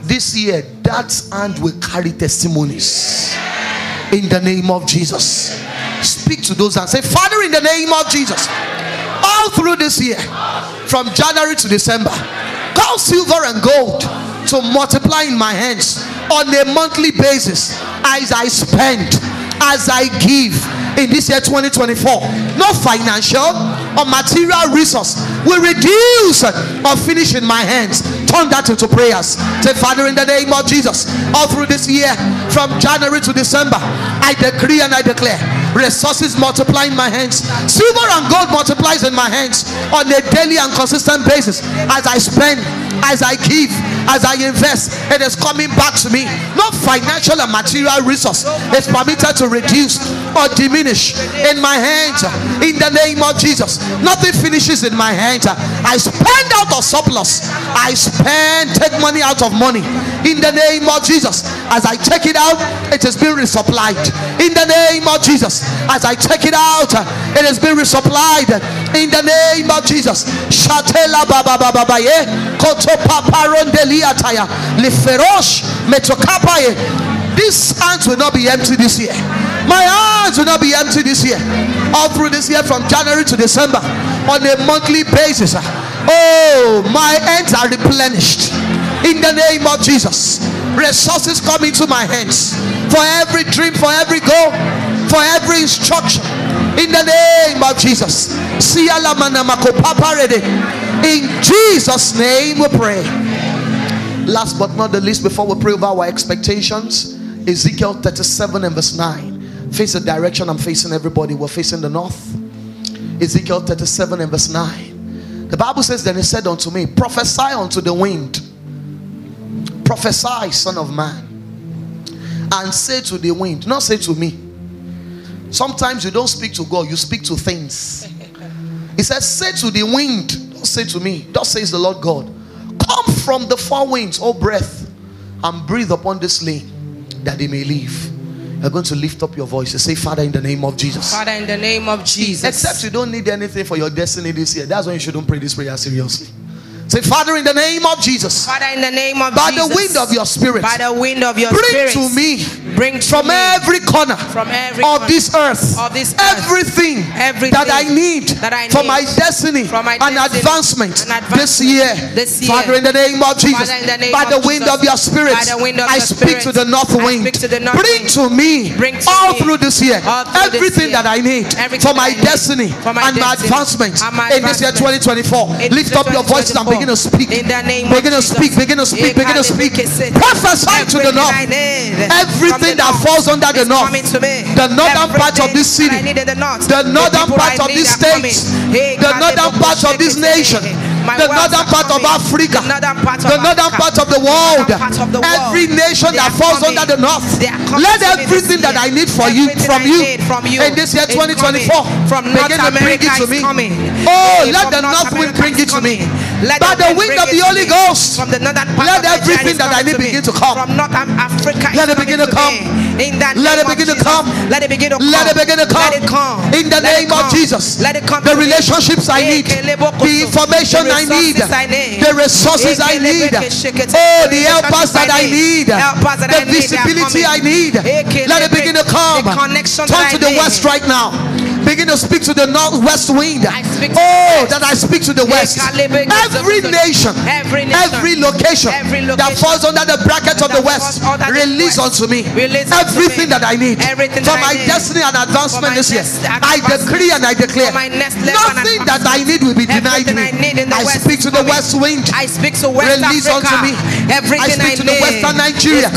Speaker 1: This year, that hand will carry testimonies. In the name of Jesus. Speak to those hands. Say, Father, in the name of Jesus. All through this year, from January to December, cause silver and gold to multiply in my hands on a monthly basis as I spend, as I give in this year 2024. No financial or material resource will reduce or finish in my hands. Turn that into prayers. Say, Father, in the name of Jesus, all through this year, from January to December, I decree and I declare resources multiply in my hands. Silver and gold multiplies in my hands on a daily and consistent basis as I spend, as I give, as I invest. It is coming back to me. No financial and material resource is permitted to reduce or diminish in my hands. In the name of Jesus, nothing finishes in my hands. I spend out of surplus. I spend, take money out of money. In the name of Jesus, as I check it out, it has been resupplied. In the name of Jesus, as I check it out, it has been resupplied. In the name of Jesus, Shatela Baba Baba Baye, Koto Paparondelia Taya, Liferosh, Metokapaye. These hands will not be empty this year. My hands will not be empty this year. All through this year, from January to December, on a monthly basis. Oh, my hands are replenished in the name of Jesus. Resources come into my hands for every dream, for every goal, for every instruction. In the name of Jesus. In Jesus' name we pray. Last but not the least, before we pray over our expectations, Ezekiel 37 and verse 9. Face the direction I'm facing, everybody. We're facing the north. Ezekiel 37 and verse 9. The Bible says, Then he said unto me, Prophesy unto the wind. Prophesy, son of man. And say to the wind, not say to me. Sometimes you don't speak to God, you speak to things. He says, Say to the wind, don't say to me, thus says the Lord God. Come from the four winds, O breath, and breathe upon this lane that they may live. You're going to lift up your voice and say, Father, in the name of Jesus.
Speaker 2: Father, in the name of Jesus.
Speaker 1: Except you don't need anything for your destiny this year. That's why you shouldn't pray this prayer seriously. Say, Father, in the name of Jesus.
Speaker 2: Father, in the name of
Speaker 1: by
Speaker 2: Jesus.
Speaker 1: the wind of your spirit.
Speaker 2: By the wind of your
Speaker 1: bring
Speaker 2: spirit.
Speaker 1: to me.
Speaker 2: Bring
Speaker 1: from every corner.
Speaker 2: From every
Speaker 1: of this earth.
Speaker 2: Of this earth.
Speaker 1: Everything.
Speaker 2: Everything
Speaker 1: that I need.
Speaker 2: that I
Speaker 1: for my destiny.
Speaker 2: for my
Speaker 1: and
Speaker 2: destiny
Speaker 1: advancement.
Speaker 2: and advancement
Speaker 1: This year.
Speaker 2: this year.
Speaker 1: Father, in the name of Jesus.
Speaker 2: Father, in the name
Speaker 1: by the
Speaker 2: of
Speaker 1: wind
Speaker 2: Jesus.
Speaker 1: of your spirit.
Speaker 2: By the wind of
Speaker 1: I speak
Speaker 2: spirit.
Speaker 1: to the north
Speaker 2: I
Speaker 1: wind.
Speaker 2: speak to the north
Speaker 1: bring
Speaker 2: wind.
Speaker 1: to me.
Speaker 2: Bring to
Speaker 1: all
Speaker 2: me.
Speaker 1: through this year.
Speaker 2: Through this
Speaker 1: everything
Speaker 2: year.
Speaker 1: that I need. For my
Speaker 2: need.
Speaker 1: destiny.
Speaker 2: For my
Speaker 1: and my advancement. In this year 2024. Lift up your voices and
Speaker 2: 2024.
Speaker 1: begin to speak.
Speaker 2: In the name
Speaker 1: begin to speak. Begin to speak. Begin to speak. Prophesy to the north.
Speaker 2: Need
Speaker 1: Everything that falls under the north. The northern part of this city.
Speaker 2: that I need in the north.
Speaker 1: The northern part of this state. The northern part of this nation.
Speaker 2: My
Speaker 1: The northern part of. Africa.
Speaker 2: The northern part of
Speaker 1: The northern part of the world.
Speaker 2: The northern part of the world.
Speaker 1: Every nation that falls under the north.
Speaker 2: They are coming
Speaker 1: Let
Speaker 2: to me this
Speaker 1: everything that. I need for you from you
Speaker 2: from you
Speaker 1: in this year 2024.
Speaker 2: From
Speaker 1: begin to bring it to me. Oh, let the north wind bring it to me.
Speaker 2: Let
Speaker 1: By the wind of the Holy. Ghost.
Speaker 2: From the northern part
Speaker 1: Let everything that I need begin to come.
Speaker 2: From North Africa
Speaker 1: Let it begin to come.
Speaker 2: In the
Speaker 1: Let it begin to come.
Speaker 2: Let it begin to come.
Speaker 1: Let it begin to come.
Speaker 2: Let it come.
Speaker 1: In the name of. Jesus.
Speaker 2: Let it come.
Speaker 1: The relationships I need. The information I
Speaker 2: I need.
Speaker 1: The resources I need. Oh, the helpers that I need. The
Speaker 2: I need, they are
Speaker 1: visibility I need. Let it begin to come. Turn to the west right now. Begin to speak to the northwest wind.
Speaker 2: I speak to
Speaker 1: Oh, that I speak to the west.
Speaker 2: Every
Speaker 1: nation,
Speaker 2: Every
Speaker 1: location that falls under the bracket of the west,
Speaker 2: falls under the
Speaker 1: release unto me everything that I need for my destiny and advancement this year. I decree and I declare
Speaker 2: my next level and
Speaker 1: nothing that I need will be denied me.
Speaker 2: I need in the
Speaker 1: I speak to the west wind.
Speaker 2: I speak to West
Speaker 1: Release unto me.
Speaker 2: Everything
Speaker 1: I speak to the Western Nigeria.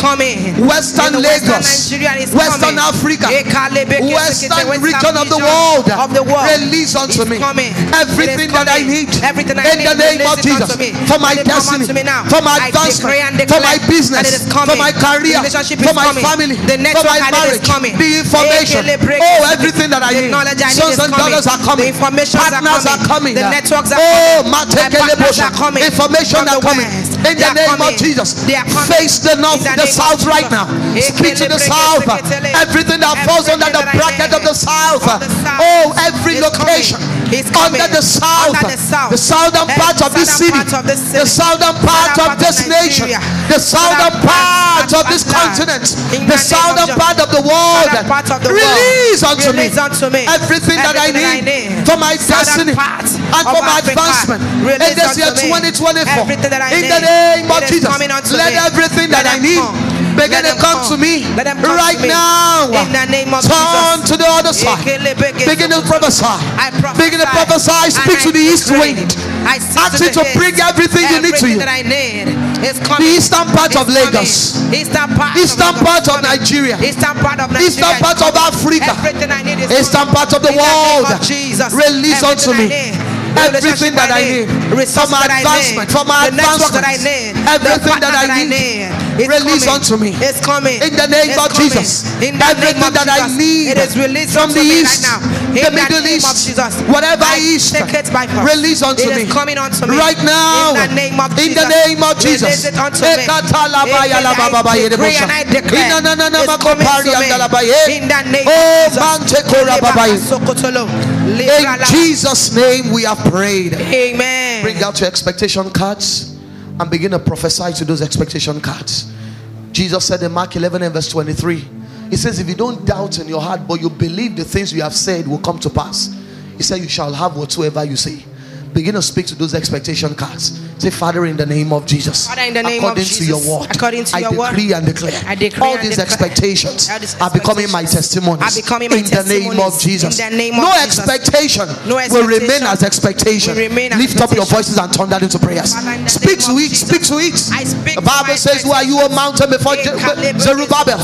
Speaker 1: Western Lagos, Western. Africa, Western region of the
Speaker 2: region
Speaker 1: world.
Speaker 2: Of the world.
Speaker 1: Release unto me
Speaker 2: coming.
Speaker 1: everything that I need
Speaker 2: Everything I
Speaker 1: in
Speaker 2: need.
Speaker 1: the name of Jesus for my destiny,
Speaker 2: unto me now.
Speaker 1: for my advancement, for my business, for my career, for my family,
Speaker 2: The
Speaker 1: for my marriage, the information. Oh, everything that I need.
Speaker 2: knowledge I need
Speaker 1: Sons and
Speaker 2: coming.
Speaker 1: daughters are coming.
Speaker 2: The
Speaker 1: Partners are
Speaker 2: coming. The networks are
Speaker 1: Oh,
Speaker 2: coming. My
Speaker 1: Matekele
Speaker 2: partners
Speaker 1: Bosha.
Speaker 2: are coming.
Speaker 1: Information are coming. In the name of Jesus.
Speaker 2: They are coming.
Speaker 1: Face the north,
Speaker 2: the
Speaker 1: the south right now. Speak to the south. Everything that falls under the
Speaker 2: Everything that I
Speaker 1: bracket of the south.
Speaker 2: South.
Speaker 1: Oh, every
Speaker 2: is
Speaker 1: location. Under the south,
Speaker 2: Under the south.
Speaker 1: the southern part of this city,
Speaker 2: southern part of this
Speaker 1: the southern part of this nation, the southern part of this continent, the
Speaker 2: the name of
Speaker 1: southern part of the world.
Speaker 2: Southern part of the world.
Speaker 1: Release unto me
Speaker 2: Release unto me
Speaker 1: everything that I
Speaker 2: everything that I
Speaker 1: need for my destiny and for my advancement. In this year 2024.
Speaker 2: everything that I
Speaker 1: In the name of Jesus, let everything that I need. Begin to come to me
Speaker 2: Let them come
Speaker 1: right
Speaker 2: to me.
Speaker 1: now.
Speaker 2: In the name of
Speaker 1: Turn
Speaker 2: Jesus.
Speaker 1: to the other side. Begin to prophesy. Begin to prophesy. Speak to the east wind. Ask it to bring everything you need to you.
Speaker 2: that I need is coming.
Speaker 1: The eastern part of Lagos.
Speaker 2: Eastern part. Of Lagos
Speaker 1: part
Speaker 2: is
Speaker 1: of
Speaker 2: coming.
Speaker 1: Nigeria.
Speaker 2: Eastern part of Nigeria.
Speaker 1: Eastern
Speaker 2: is
Speaker 1: part of
Speaker 2: coming.
Speaker 1: Africa.
Speaker 2: Everything I need is
Speaker 1: Eastern part of the
Speaker 2: In the name
Speaker 1: world. Release unto me. Everything that I need. For my advancement. For my
Speaker 2: the network I
Speaker 1: advancement. Everything that I need.
Speaker 2: It's
Speaker 1: Release
Speaker 2: coming.
Speaker 1: unto me.
Speaker 2: It's coming.
Speaker 1: In the name
Speaker 2: It's
Speaker 1: of
Speaker 2: coming.
Speaker 1: Jesus.
Speaker 2: In the
Speaker 1: Everything
Speaker 2: name of
Speaker 1: that I
Speaker 2: Jesus.
Speaker 1: need
Speaker 2: It is released
Speaker 1: from the east,
Speaker 2: right now.
Speaker 1: the
Speaker 2: In
Speaker 1: Middle
Speaker 2: name of
Speaker 1: East,
Speaker 2: Jesus.
Speaker 1: whatever
Speaker 2: I
Speaker 1: east,
Speaker 2: take it by force.
Speaker 1: release unto
Speaker 2: It
Speaker 1: me.
Speaker 2: is coming unto me.
Speaker 1: Right now.
Speaker 2: In the name of oh,
Speaker 1: In
Speaker 2: Jesus.
Speaker 1: the name of Jesus.
Speaker 2: Release it unto me.
Speaker 1: Ekatalabaya
Speaker 2: I I declare. It's. In the name
Speaker 1: Oh,
Speaker 2: of Jesus.
Speaker 1: In Jesus' name we have prayed.
Speaker 2: Amen.
Speaker 1: Bring out your expectation cards and begin to prophesy to those expectation cards. Jesus said in Mark 11 and verse 23, He says, If you don't doubt in your heart, but you believe the things you have said will come to pass, He said, You shall have whatsoever you say. Begin to speak to those expectation cards. Say, Father, in the name of Jesus,
Speaker 2: Father, in the name of
Speaker 1: according to
Speaker 2: Jesus,
Speaker 1: your word,
Speaker 2: according to
Speaker 1: I
Speaker 2: your word,
Speaker 1: decree and declare,
Speaker 2: I decree
Speaker 1: all these
Speaker 2: declare,
Speaker 1: expectations
Speaker 2: all these
Speaker 1: are becoming my testimonies.
Speaker 2: are becoming my
Speaker 1: in the name of. Jesus.
Speaker 2: In the name of
Speaker 1: no
Speaker 2: Jesus.
Speaker 1: expectation
Speaker 2: No
Speaker 1: will remain as expectation.
Speaker 2: remain
Speaker 1: Lift up your voices and turn that into prayers.
Speaker 2: Father,
Speaker 1: Speak to
Speaker 2: of
Speaker 1: it, speak to it. The Bible says, Who are you a mountain before Zerubbabel?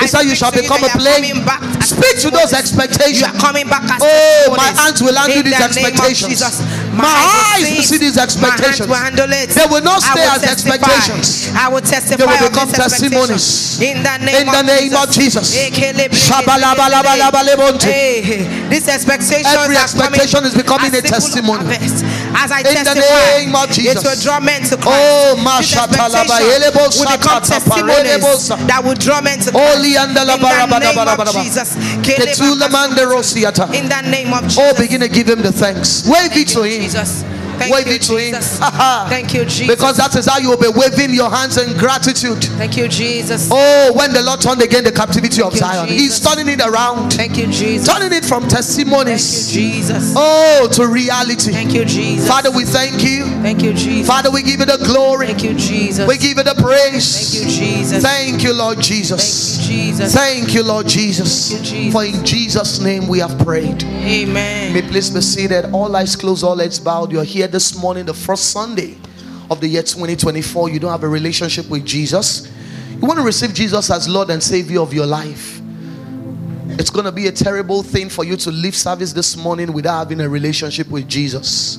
Speaker 1: He said, You shall become a
Speaker 2: that you are
Speaker 1: plain.
Speaker 2: coming back as
Speaker 1: Speak to those expectations.
Speaker 2: are coming back as
Speaker 1: Oh, my hands will handle these
Speaker 2: of
Speaker 1: expectations.
Speaker 2: Jesus.
Speaker 1: My eyes will see these
Speaker 2: My
Speaker 1: expectations.
Speaker 2: will.
Speaker 1: They will not stay
Speaker 2: will
Speaker 1: as
Speaker 2: testify.
Speaker 1: expectations.
Speaker 2: I will testify.
Speaker 1: They will become testimonies.
Speaker 2: In the name,
Speaker 1: In the name of Jesus.
Speaker 2: Ekelebe-
Speaker 1: Shabalabalabalabalabalebonte.
Speaker 2: Hey, this expectation
Speaker 1: Every expectation is becoming a testimony.
Speaker 2: As I
Speaker 1: In the
Speaker 2: testify,
Speaker 1: name of Jesus.
Speaker 2: Oh, it will draw men to Christ.
Speaker 1: Oh,
Speaker 2: expectation
Speaker 1: elebo
Speaker 2: will become testimonies that will draw men to
Speaker 1: Oh,
Speaker 2: Christ. In the name of oh, Jesus.
Speaker 1: Ketula mande.
Speaker 2: In the name of Jesus.
Speaker 1: Oh, begin to give him the thanks. Wave it to him.
Speaker 2: Jesus. Thank
Speaker 1: Wave
Speaker 2: you,
Speaker 1: it to him.
Speaker 2: Jesus. Thank you, Jesus.
Speaker 1: Because that is how you will be waving your hands in gratitude.
Speaker 2: Thank you, Jesus.
Speaker 1: Oh, when the Lord turned again the captivity of
Speaker 2: Thank you,
Speaker 1: Zion,
Speaker 2: Jesus.
Speaker 1: He's turning it around,
Speaker 2: Thank you, Jesus.
Speaker 1: turning it from testimonies.
Speaker 2: Thank you, Jesus.
Speaker 1: oh, to reality.
Speaker 2: Thank you, Jesus.
Speaker 1: Father, we thank you.
Speaker 2: Thank you, Jesus.
Speaker 1: Father, we give you the glory.
Speaker 2: Thank you, Jesus.
Speaker 1: We give you the praise.
Speaker 2: Thank you, Jesus.
Speaker 1: Thank you, Lord Jesus.
Speaker 2: Thank you, Jesus.
Speaker 1: Thank you, Lord Jesus.
Speaker 2: Thank you, Jesus.
Speaker 1: For in Jesus' name we have prayed.
Speaker 2: Amen.
Speaker 1: May please be seated. All eyes closed, all heads bowed. You're here this morning, the first Sunday of the year 2024. You don't have a relationship with Jesus. You want to receive Jesus as Lord and Savior of your life. It's going to be a terrible thing for you to leave service this morning without having a relationship with Jesus.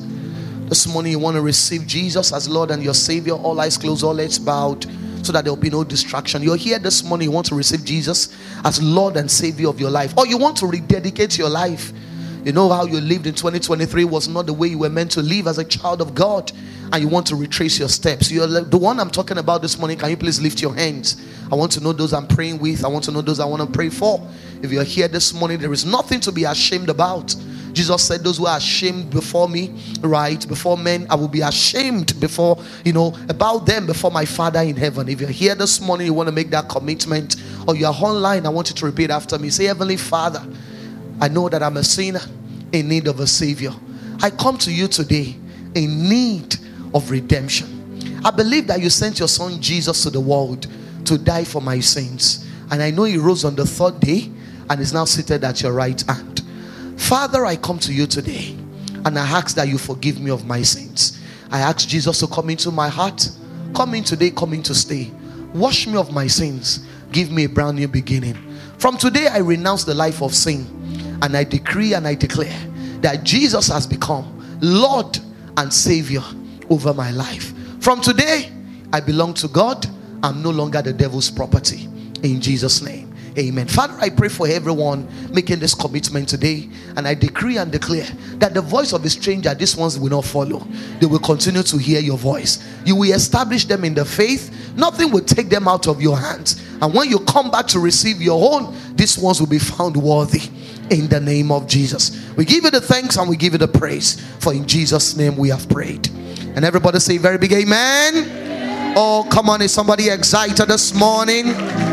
Speaker 1: This morning, you want to receive Jesus as Lord and your Savior. All eyes closed, all heads bowed, so that there will be no distraction. You're here this morning, you want to receive Jesus as Lord and Savior of your life, or you want to rededicate your life. You know how you lived in 2023 was not the way you were meant to live as a child of God, and you want to retrace your steps. You're the one I'm talking about this morning. Can you please lift your hands? I want to know those I'm praying with. I want to know those I want to pray for. If you're here this morning, there is nothing to be ashamed about. Jesus said, Those who are ashamed before me, right, before men, I will be ashamed before, you know, about them before my Father in heaven. If you're here this morning, you want to make that commitment, or you're online, I want you to repeat after me. Say, Heavenly Father, I know that I'm a sinner in need of a Savior. I come to you today in need of redemption. I believe that you sent your Son Jesus to the world to die for my sins. And I know He rose on the third day and is now seated at your right hand. Father, I come to you today and I ask that you forgive me of my sins. I ask Jesus to come into my heart. Come in today, come in to stay. Wash me of my sins. Give me a brand new beginning. From today, I renounce the life of sin and I decree and I declare that Jesus has become Lord and Savior over my life. From today, I belong to God. I'm no longer the devil's property. In Jesus' name. Amen. Father, I pray for everyone making this commitment today, and I decree and declare that the voice of a stranger, these ones will not follow. They will continue to hear your voice. You will establish them in the faith. Nothing will take them out of your hands. And when you come back to receive your own, these ones will be found worthy in the name of Jesus. We give you the thanks and we give you the praise. For in Jesus' name we have prayed. And everybody say very big amen. Oh, come on, is somebody excited this morning?